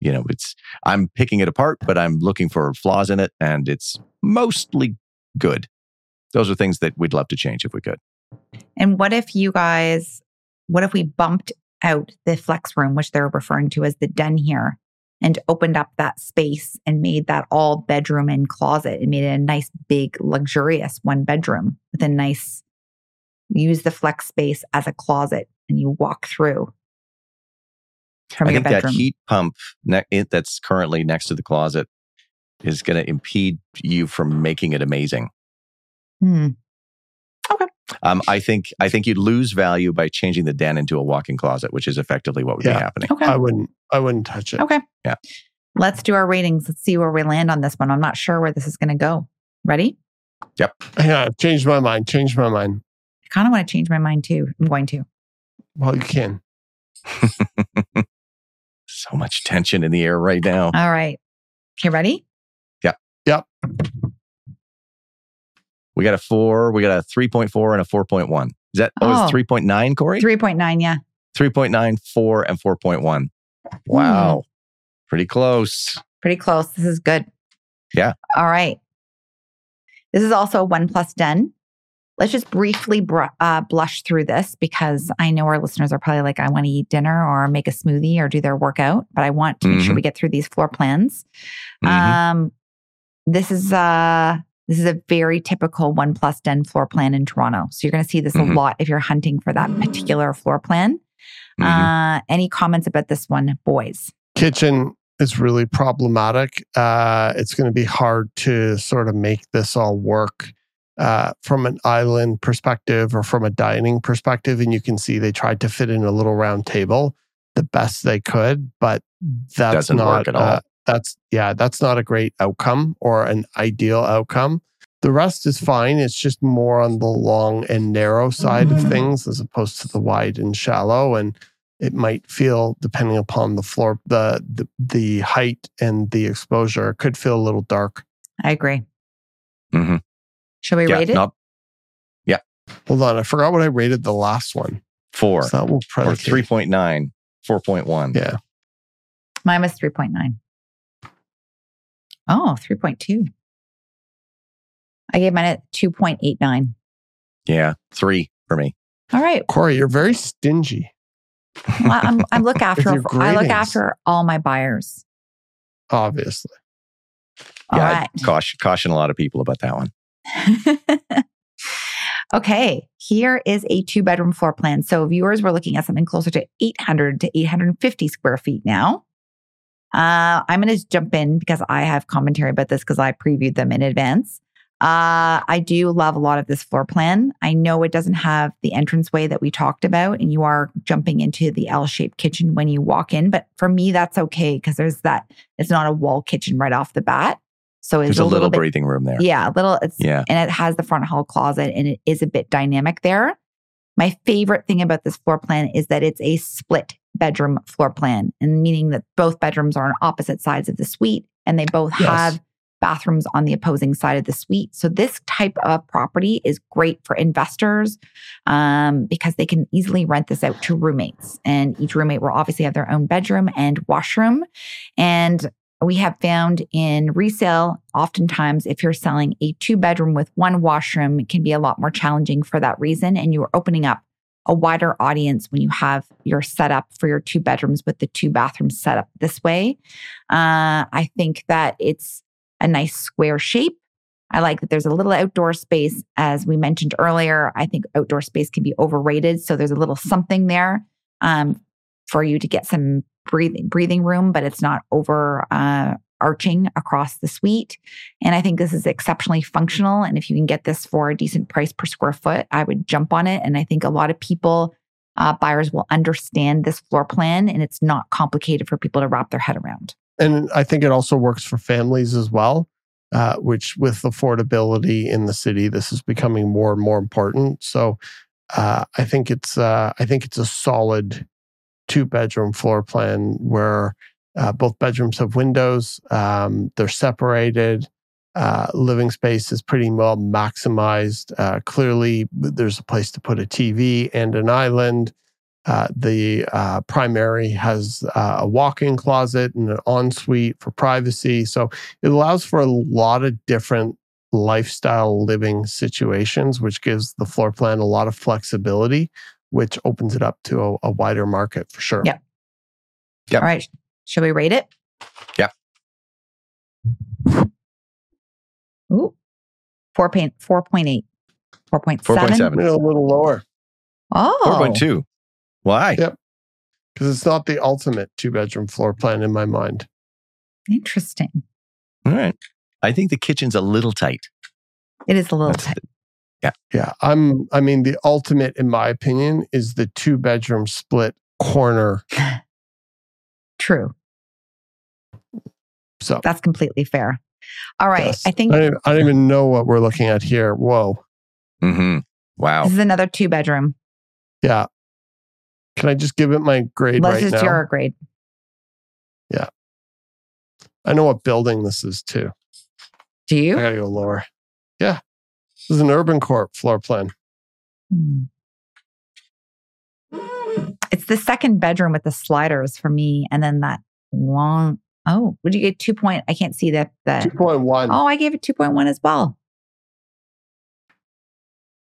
S1: you know, it's I'm picking it apart, but I'm looking for flaws in it, and it's mostly good. Those are things that we'd love to change if we could.
S3: And what if you guys, what if we bumped out the flex room, which they're referring to as the den here, and opened up that space and made that all bedroom and closet and made it a nice, big, luxurious one bedroom with a nice, use the flex space as a closet and you walk through from
S1: I
S3: your
S1: think that heat pump ne- it, that's currently next to the closet is going to impede you from making it amazing.
S3: Hmm.
S1: Um, I think I think you'd lose value by changing the den into a walk-in closet, which is effectively what would
S2: Yeah.
S1: be happening.
S3: Okay.
S2: I wouldn't. I wouldn't touch it.
S3: Okay.
S1: Yeah.
S3: Let's do our ratings. Let's see where we land on this one. I'm not sure where this is going to go. Ready? Yep.
S2: Yeah, I've changed my mind. Changed my mind.
S3: I kind of want to change my mind too. I'm going to.
S2: Well, you can.
S1: So much tension in the air right now.
S3: All right. Okay, ready?
S1: We got a four, we got a 3.4 and a 4.1. Is that, oh,
S3: Oh.
S1: it's 3.9, Kori?
S3: 3.9, yeah.
S1: 3.9, 4, and 4.1. Wow. Pretty close.
S3: Pretty close. This is good.
S1: Yeah.
S3: All right. This is also a one plus den. Let's just briefly br- uh, blush through this because I know our listeners are probably like, I want to eat dinner or make a smoothie or do their workout, but I want to make sure
S1: Mhm.
S3: we get through these floor plans.
S1: Mhm.
S3: Um, this is uh this is a very typical one plus den floor plan in Toronto. So you're going to see this
S1: Mhm.
S3: a lot if you're hunting for that particular floor plan.
S1: Mhm.
S3: Uh, any comments about this one, boys?
S2: Kitchen is really problematic. Uh, it's going to be hard to sort of make this all work uh, from an island perspective or from a dining perspective. And you can see they tried to fit in a little round table the best they could, but that's
S1: Doesn't
S2: not
S1: work at all.
S2: That's yeah, that's not a great outcome or an ideal outcome. The rest is fine. It's just more on the long and narrow side of
S3: Mhm.
S2: things as opposed to the wide and shallow. And it might feel, depending upon the floor, the the, the height and the exposure, it could feel a little dark.
S3: I agree.
S1: mm-hmm.
S3: Shall we
S1: yeah,
S3: rate it?
S1: not
S2: Hold on, I forgot what I rated the last one.
S1: four
S2: So that will
S1: or
S2: predicate.
S1: 3.9, 4.1.
S2: Yeah.
S3: Mine was 3.9. Oh, 3.2. I gave mine at 2.89.
S1: Yeah, three for me.
S3: All right.
S2: Kori, you're very stingy,
S3: Well, I'm, I look after I look after all my buyers.
S2: obviously.
S3: All
S1: yeah,
S3: right.
S1: Caution, caution a lot of people about that one.
S3: okay, here is a two bedroom floor plan. So, viewers, we're looking at something closer to 800 to 850 square feet now. Uh, I'm going to jump in because I have commentary about this because I previewed them in advance. Uh, I do love a lot of this floor plan. I know it doesn't have the entranceway that we talked about, and you are jumping into the L shaped kitchen when you walk in. But for me, that's okay because there's that, it's not a wall kitchen right off the bat. So it's
S1: There's a, little,
S3: bit,
S1: breathing room there.
S3: yeah, a little, it's,
S1: Yeah.
S3: and it has the front hall closet and it is a bit dynamic there. My favorite thing about this floor plan is that it's a split bedroom floor plan, and meaning that both bedrooms are on opposite sides of the suite and they both
S2: Yes.
S3: have bathrooms on the opposing side of the suite. So this type of property is great for investors um, because they can easily rent this out to roommates, and each roommate will obviously have their own bedroom and washroom. And we have found in resale, oftentimes, if you're selling a two bedroom with one washroom, it can be a lot more challenging for that reason. And you're opening up a wider audience when you have your setup for your two bedrooms with the two bathrooms set up this way. Uh, I think that it's a nice square shape. I like that there's a little outdoor space. As we mentioned earlier, I think outdoor space can be overrated. So there's a little something there um, for you to get some breathing breathing room, but it's not over uh, arching across the suite. And I think this is exceptionally functional. And if you can get this for a decent price per square foot, I would jump on it. And I think a lot of people, uh, buyers, will understand this floor plan, and it's not complicated for people to wrap their head around.
S2: And I think it also works for families as well, uh, which with affordability in the city, this is becoming more and more important. So uh, I think it's uh, I think it's a solid two bedroom floor plan where uh, both bedrooms have windows. Um, they're separated. Uh, living space is pretty well maximized. Uh, clearly, there's a place to put a TV and an island. Uh, the uh, primary has uh, a walk-in closet and an ensuite for privacy, so it allows for a lot of different lifestyle living situations, which gives the floor plan a lot of flexibility, which opens it up to a, a wider market for sure.
S3: Yeah.
S1: Yep.
S3: All right. Should we rate it?
S1: Yeah.
S3: Ooh. 4.8. 4.8. 4.7.
S1: 4.7.
S2: A little lower
S3: Oh.
S1: 4.2. Why?
S2: Yep. because it's not the ultimate two-bedroom floor plan in my mind.
S3: Interesting.
S1: All right. I think the kitchen's a little tight.
S3: It is a little
S1: That's-
S3: tight.
S2: Yeah, I'm. I mean, the ultimate, in my opinion, is the two-bedroom split corner.
S3: True.
S2: So
S3: That's completely fair. All right.
S2: yes.
S3: I think
S2: I don't, I don't even know what we're looking at here. Whoa.
S1: Mm-hmm. Wow.
S3: this is another two bedroom.
S2: Yeah. Can I just give it my grade
S3: Let's
S2: right
S3: just
S2: now?
S3: your grade. Yeah.
S2: I know what building this is too.
S3: Do you?
S2: I
S3: you?
S2: gotta go lower. Yeah. This is an Urbancorp floor plan.
S3: Hmm. It's the second bedroom with the sliders for me, and then that long. Oh, would you get two point? I can't see that. That.
S2: 2.1.
S3: Oh, I gave it two point one as well.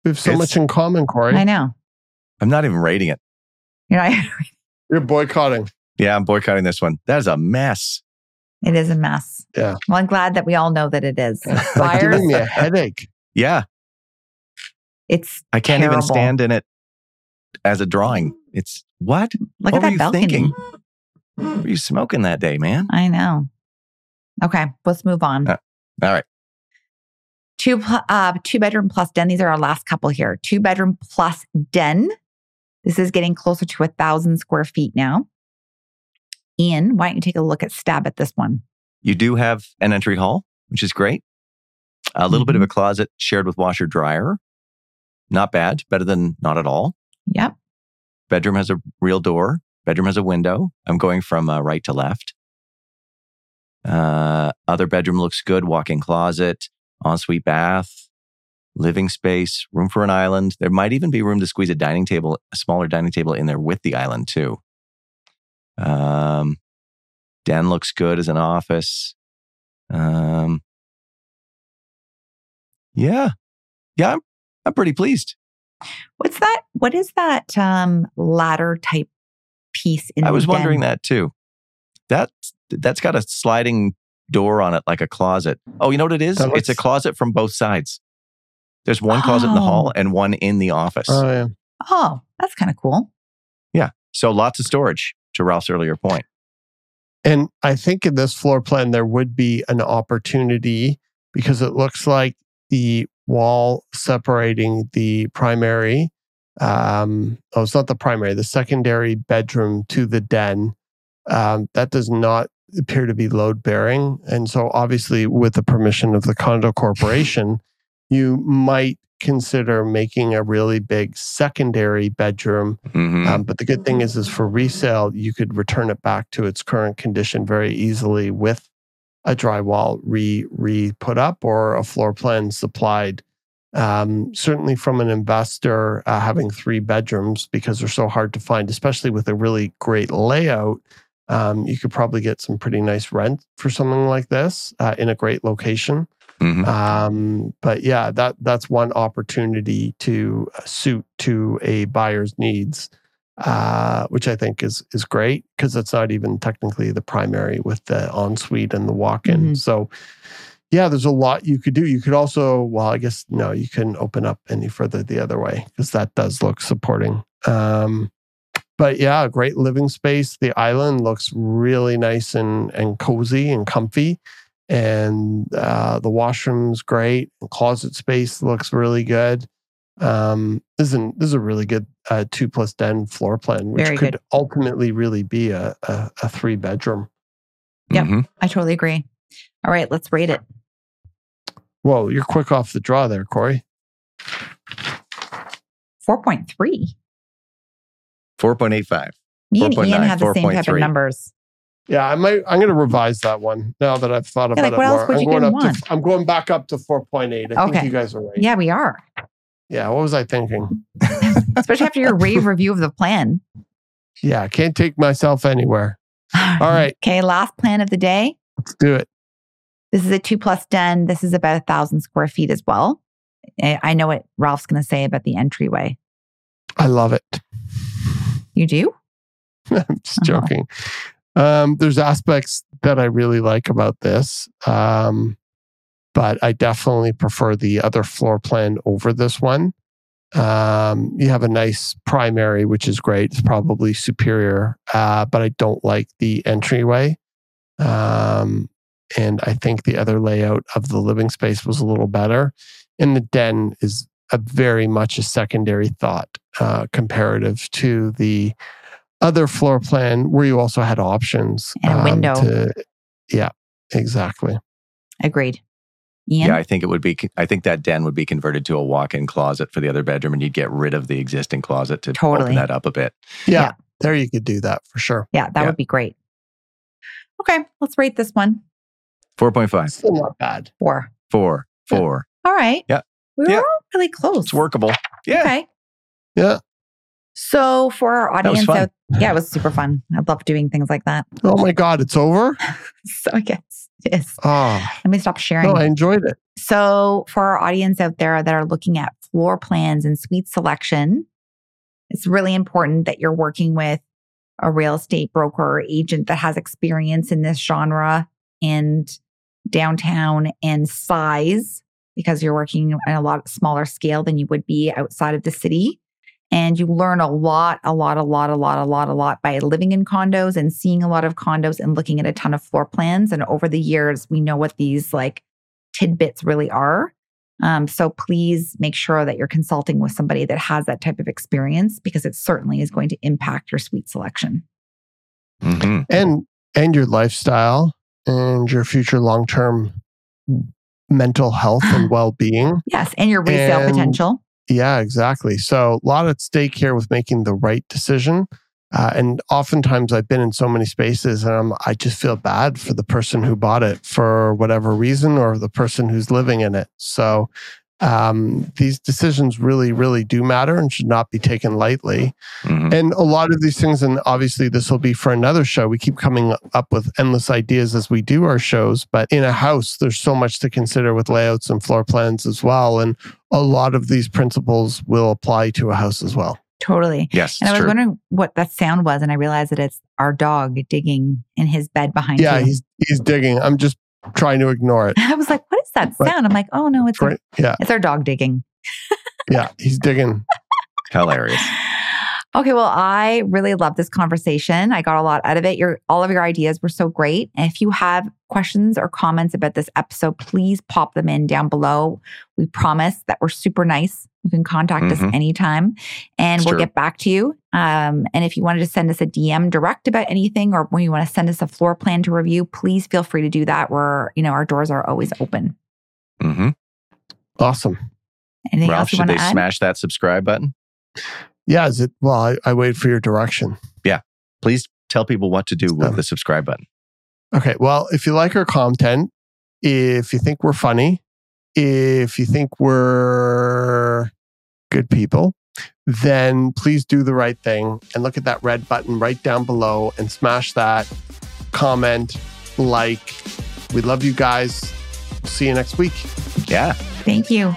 S2: we have so
S1: It's-
S2: much in common, Kori.
S3: I know.
S1: I'm not even rating it.
S3: You know,
S2: You're boycotting.
S1: Yeah, I'm boycotting this one. That is a mess.
S3: it is a mess.
S2: Yeah.
S3: Well, I'm glad that we all know that it is.
S2: Like
S3: Buyers,
S2: giving me a headache.
S1: Yeah.
S3: it's
S1: I can't even stand in it as a drawing. It's what?
S3: look
S1: what
S3: at
S1: were
S3: that
S1: you
S3: balcony.
S1: thinking? What were you smoking that day, man?
S3: I know. Okay, let's move on.
S1: Uh, All right.
S3: two uh, two bedroom plus den. These are our last couple here. Two bedroom plus den. This is getting closer to a thousand square feet now. Ian, why don't you take a look at stab at this one?
S1: You do have an entry hall, which is great. A little bit of a closet shared with washer dryer. Not bad. Better than not at all.
S3: Yep.
S1: Bedroom has a real door. Bedroom has a window. I'm going from uh, right to left. Uh, other bedroom looks good. Walk-in closet, ensuite bath, living space, room for an island. There might even be room to squeeze a dining table, a smaller dining table in there with the island too. Um, den looks good as an office. Um, yeah, yeah, I'm, I'm pretty pleased.
S3: What's that? What is that um, ladder type piece in
S1: I
S3: the
S1: was wondering that too. That that's got a sliding door on it, like a closet. Oh, you know what it is?
S2: That
S1: it's a closet from both sides. There's one closet in the hall
S3: Oh.
S1: and one in the office.
S2: Oh, yeah.
S3: Oh, that's kind of cool. Yeah.
S1: So lots of storage. To Ralph's earlier point.
S2: And I think in this floor plan, there would be an opportunity because it looks like the wall separating the primary. Um, oh, it's not the primary, the secondary bedroom to the den. Um, that does not appear to be load bearing. And so, obviously, with the permission of the condo corporation, you might consider making a really big secondary bedroom.
S1: Mhm.
S2: Um, but the good thing is, is for resale, you could return it back to its current condition very easily with a drywall re re put up or a floor plan supplied. Um, certainly, from an investor uh, having three bedrooms because they're so hard to find, especially with a really great layout, um, you could probably get some pretty nice rent for something like this uh, in a great location.
S1: Mhm.
S2: Um, but yeah, that that's one opportunity to suit to a buyer's needs, uh, which I think is is great because it's not even technically the primary with the ensuite and the walk-in.
S3: Mhm.
S2: So yeah, there's a lot you could do. You could also, well, I guess no, you couldn't open up any further the other way because that does look supporting. Um, but yeah, great living space. The island looks really nice and and cozy and comfy and uh, the washroom's great. And closet space looks really good. Um, this is an, this is a really good uh, two plus den floor plan, which
S3: Very
S2: could
S3: good.
S2: ultimately really be a, a, a three bedroom.
S3: Yep.
S1: Mhm.
S3: I totally agree. All right, let's rate it.
S2: Whoa, you're quick off the draw there, Kori.
S3: 4.3.
S1: 4.85.
S3: Me and
S1: 4.9,
S3: Ian have the same type of numbers.
S2: Yeah, I might. I'm going to revise that one now that I've thought
S3: Yeah,
S2: about
S3: like,
S2: it
S3: what else
S2: more.
S3: would
S2: I'm
S3: you
S2: going up
S3: one?
S2: to. I'm going back up to 4.8. I
S3: Okay.
S2: think you guys are right.
S3: Yeah, we are.
S2: Yeah. What was I thinking?
S3: Especially after your rave review of the plan.
S2: Yeah, I can't take myself anywhere. All right,
S3: Okay, last plan of the day.
S2: let's do it.
S3: This is a two plus den. This is about a thousand square feet as well. I know what Ralph's going to say about the entryway.
S2: I love it.
S3: You do?
S2: I'm just
S3: Uh-huh.
S2: joking. Um, there's aspects that I really like about this, um, but I definitely prefer the other floor plan over this one. Um, you have a nice primary, which is great. It's probably superior, uh, but I don't like the entryway. Um, and I think the other layout of the living space was a little better. And the den is a very much a secondary thought uh, comparative to the other floor plan where you also had options um,
S3: And a window.
S2: to- yeah, exactly.
S3: Agreed. Ian?
S1: Yeah, I think it would be. I think that den would be converted to a walk-in closet for the other bedroom, and you'd get rid of the existing closet to
S3: Totally.
S1: open that up a bit.
S2: Yeah,
S3: Yeah.
S2: there you could do that for sure.
S3: yeah, that
S1: Yeah.
S3: would be great. Okay, let's rate this one.
S1: Four point five.
S2: Still not bad.
S3: Four.
S1: Four.
S2: Yeah.
S1: Four.
S3: All right.
S1: Yeah.
S3: We were
S1: Yeah.
S3: all really close.
S1: It's workable. Yeah.
S3: Okay.
S2: Yeah.
S3: So for our
S1: That was
S3: audience
S1: fun.
S3: out yeah, it was super fun. I love doing things like that.
S2: Oh my God, it's over?
S3: So I guess it is.
S2: Oh, ah.
S3: Let me stop sharing.
S2: no, I enjoyed it.
S3: So, for our audience out there that are looking at floor plans and suite selection, it's really important that you're working with a real estate broker or agent that has experience in this genre and downtown and size because you're working on a lot smaller scale than you would be outside of the city. And you learn a lot, a lot, a lot, a lot, a lot, a lot by living in condos and seeing a lot of condos and looking at a ton of floor plans. And over the years, we know what these like tidbits really are. Um, so please make sure that you're consulting with somebody that has that type of experience because it certainly is going to impact your suite selection.
S1: hmm
S2: And and your lifestyle and your future long-term mental health and well-being.
S3: Yes, and your resale
S2: And-
S3: potential.
S2: Yeah, exactly. So a lot at stake here with making the right decision. Uh, and oftentimes I've been in so many spaces and I'm, I just feel bad for the person who bought it for whatever reason or the person who's living in it. So um, these decisions really, really do matter and should not be taken lightly.
S1: hmm
S2: And a lot of these things, and obviously this will be for another show. We keep coming up with endless ideas as we do our shows, but in a house, there's so much to consider with layouts and floor plans as well. And a lot of these principles will apply to a house as well.
S3: Totally.
S1: Yes,
S3: And I
S1: it's
S3: was
S1: true.
S3: wondering what that sound was, and I realized that it's our dog digging in his bed behind
S2: Yeah,
S3: you.
S2: he's he's digging. I'm just trying to ignore it.
S3: I was like, what is that
S2: Right.
S3: sound? I'm like, oh no, it's, our,
S2: Right? Yeah,
S3: it's our dog digging.
S2: yeah, he's digging.
S1: Hilarious.
S3: Okay, well, I really love this conversation. I got a lot out of it. Your all of your ideas were so great. And if you have questions or comments about this episode, please pop them in down below. We promise that we're super nice. You can contact us
S1: Mhm.
S3: anytime and
S1: It's
S3: we'll
S1: true.
S3: get back to you. Um, and if you wanted to send us a DM direct about anything or when you want to send us a floor plan to review, please feel free to do that. We're, you know, our doors are always open.
S1: Hmm
S2: Awesome.
S3: Anything
S1: Ralph,
S3: else you
S1: should they
S3: add?
S1: smash that subscribe button?
S2: Yeah, is it? Well, I, I wait for your direction. Yeah.
S1: Please tell people what to do with
S2: Um,
S1: the subscribe button.
S2: Okay. Well, if you like our content, if you think we're funny, if you think we're good people, then please do the right thing and look at that red button right down below and smash that comment, like. We love you guys. See you next week.
S1: Yeah.
S3: Thank you.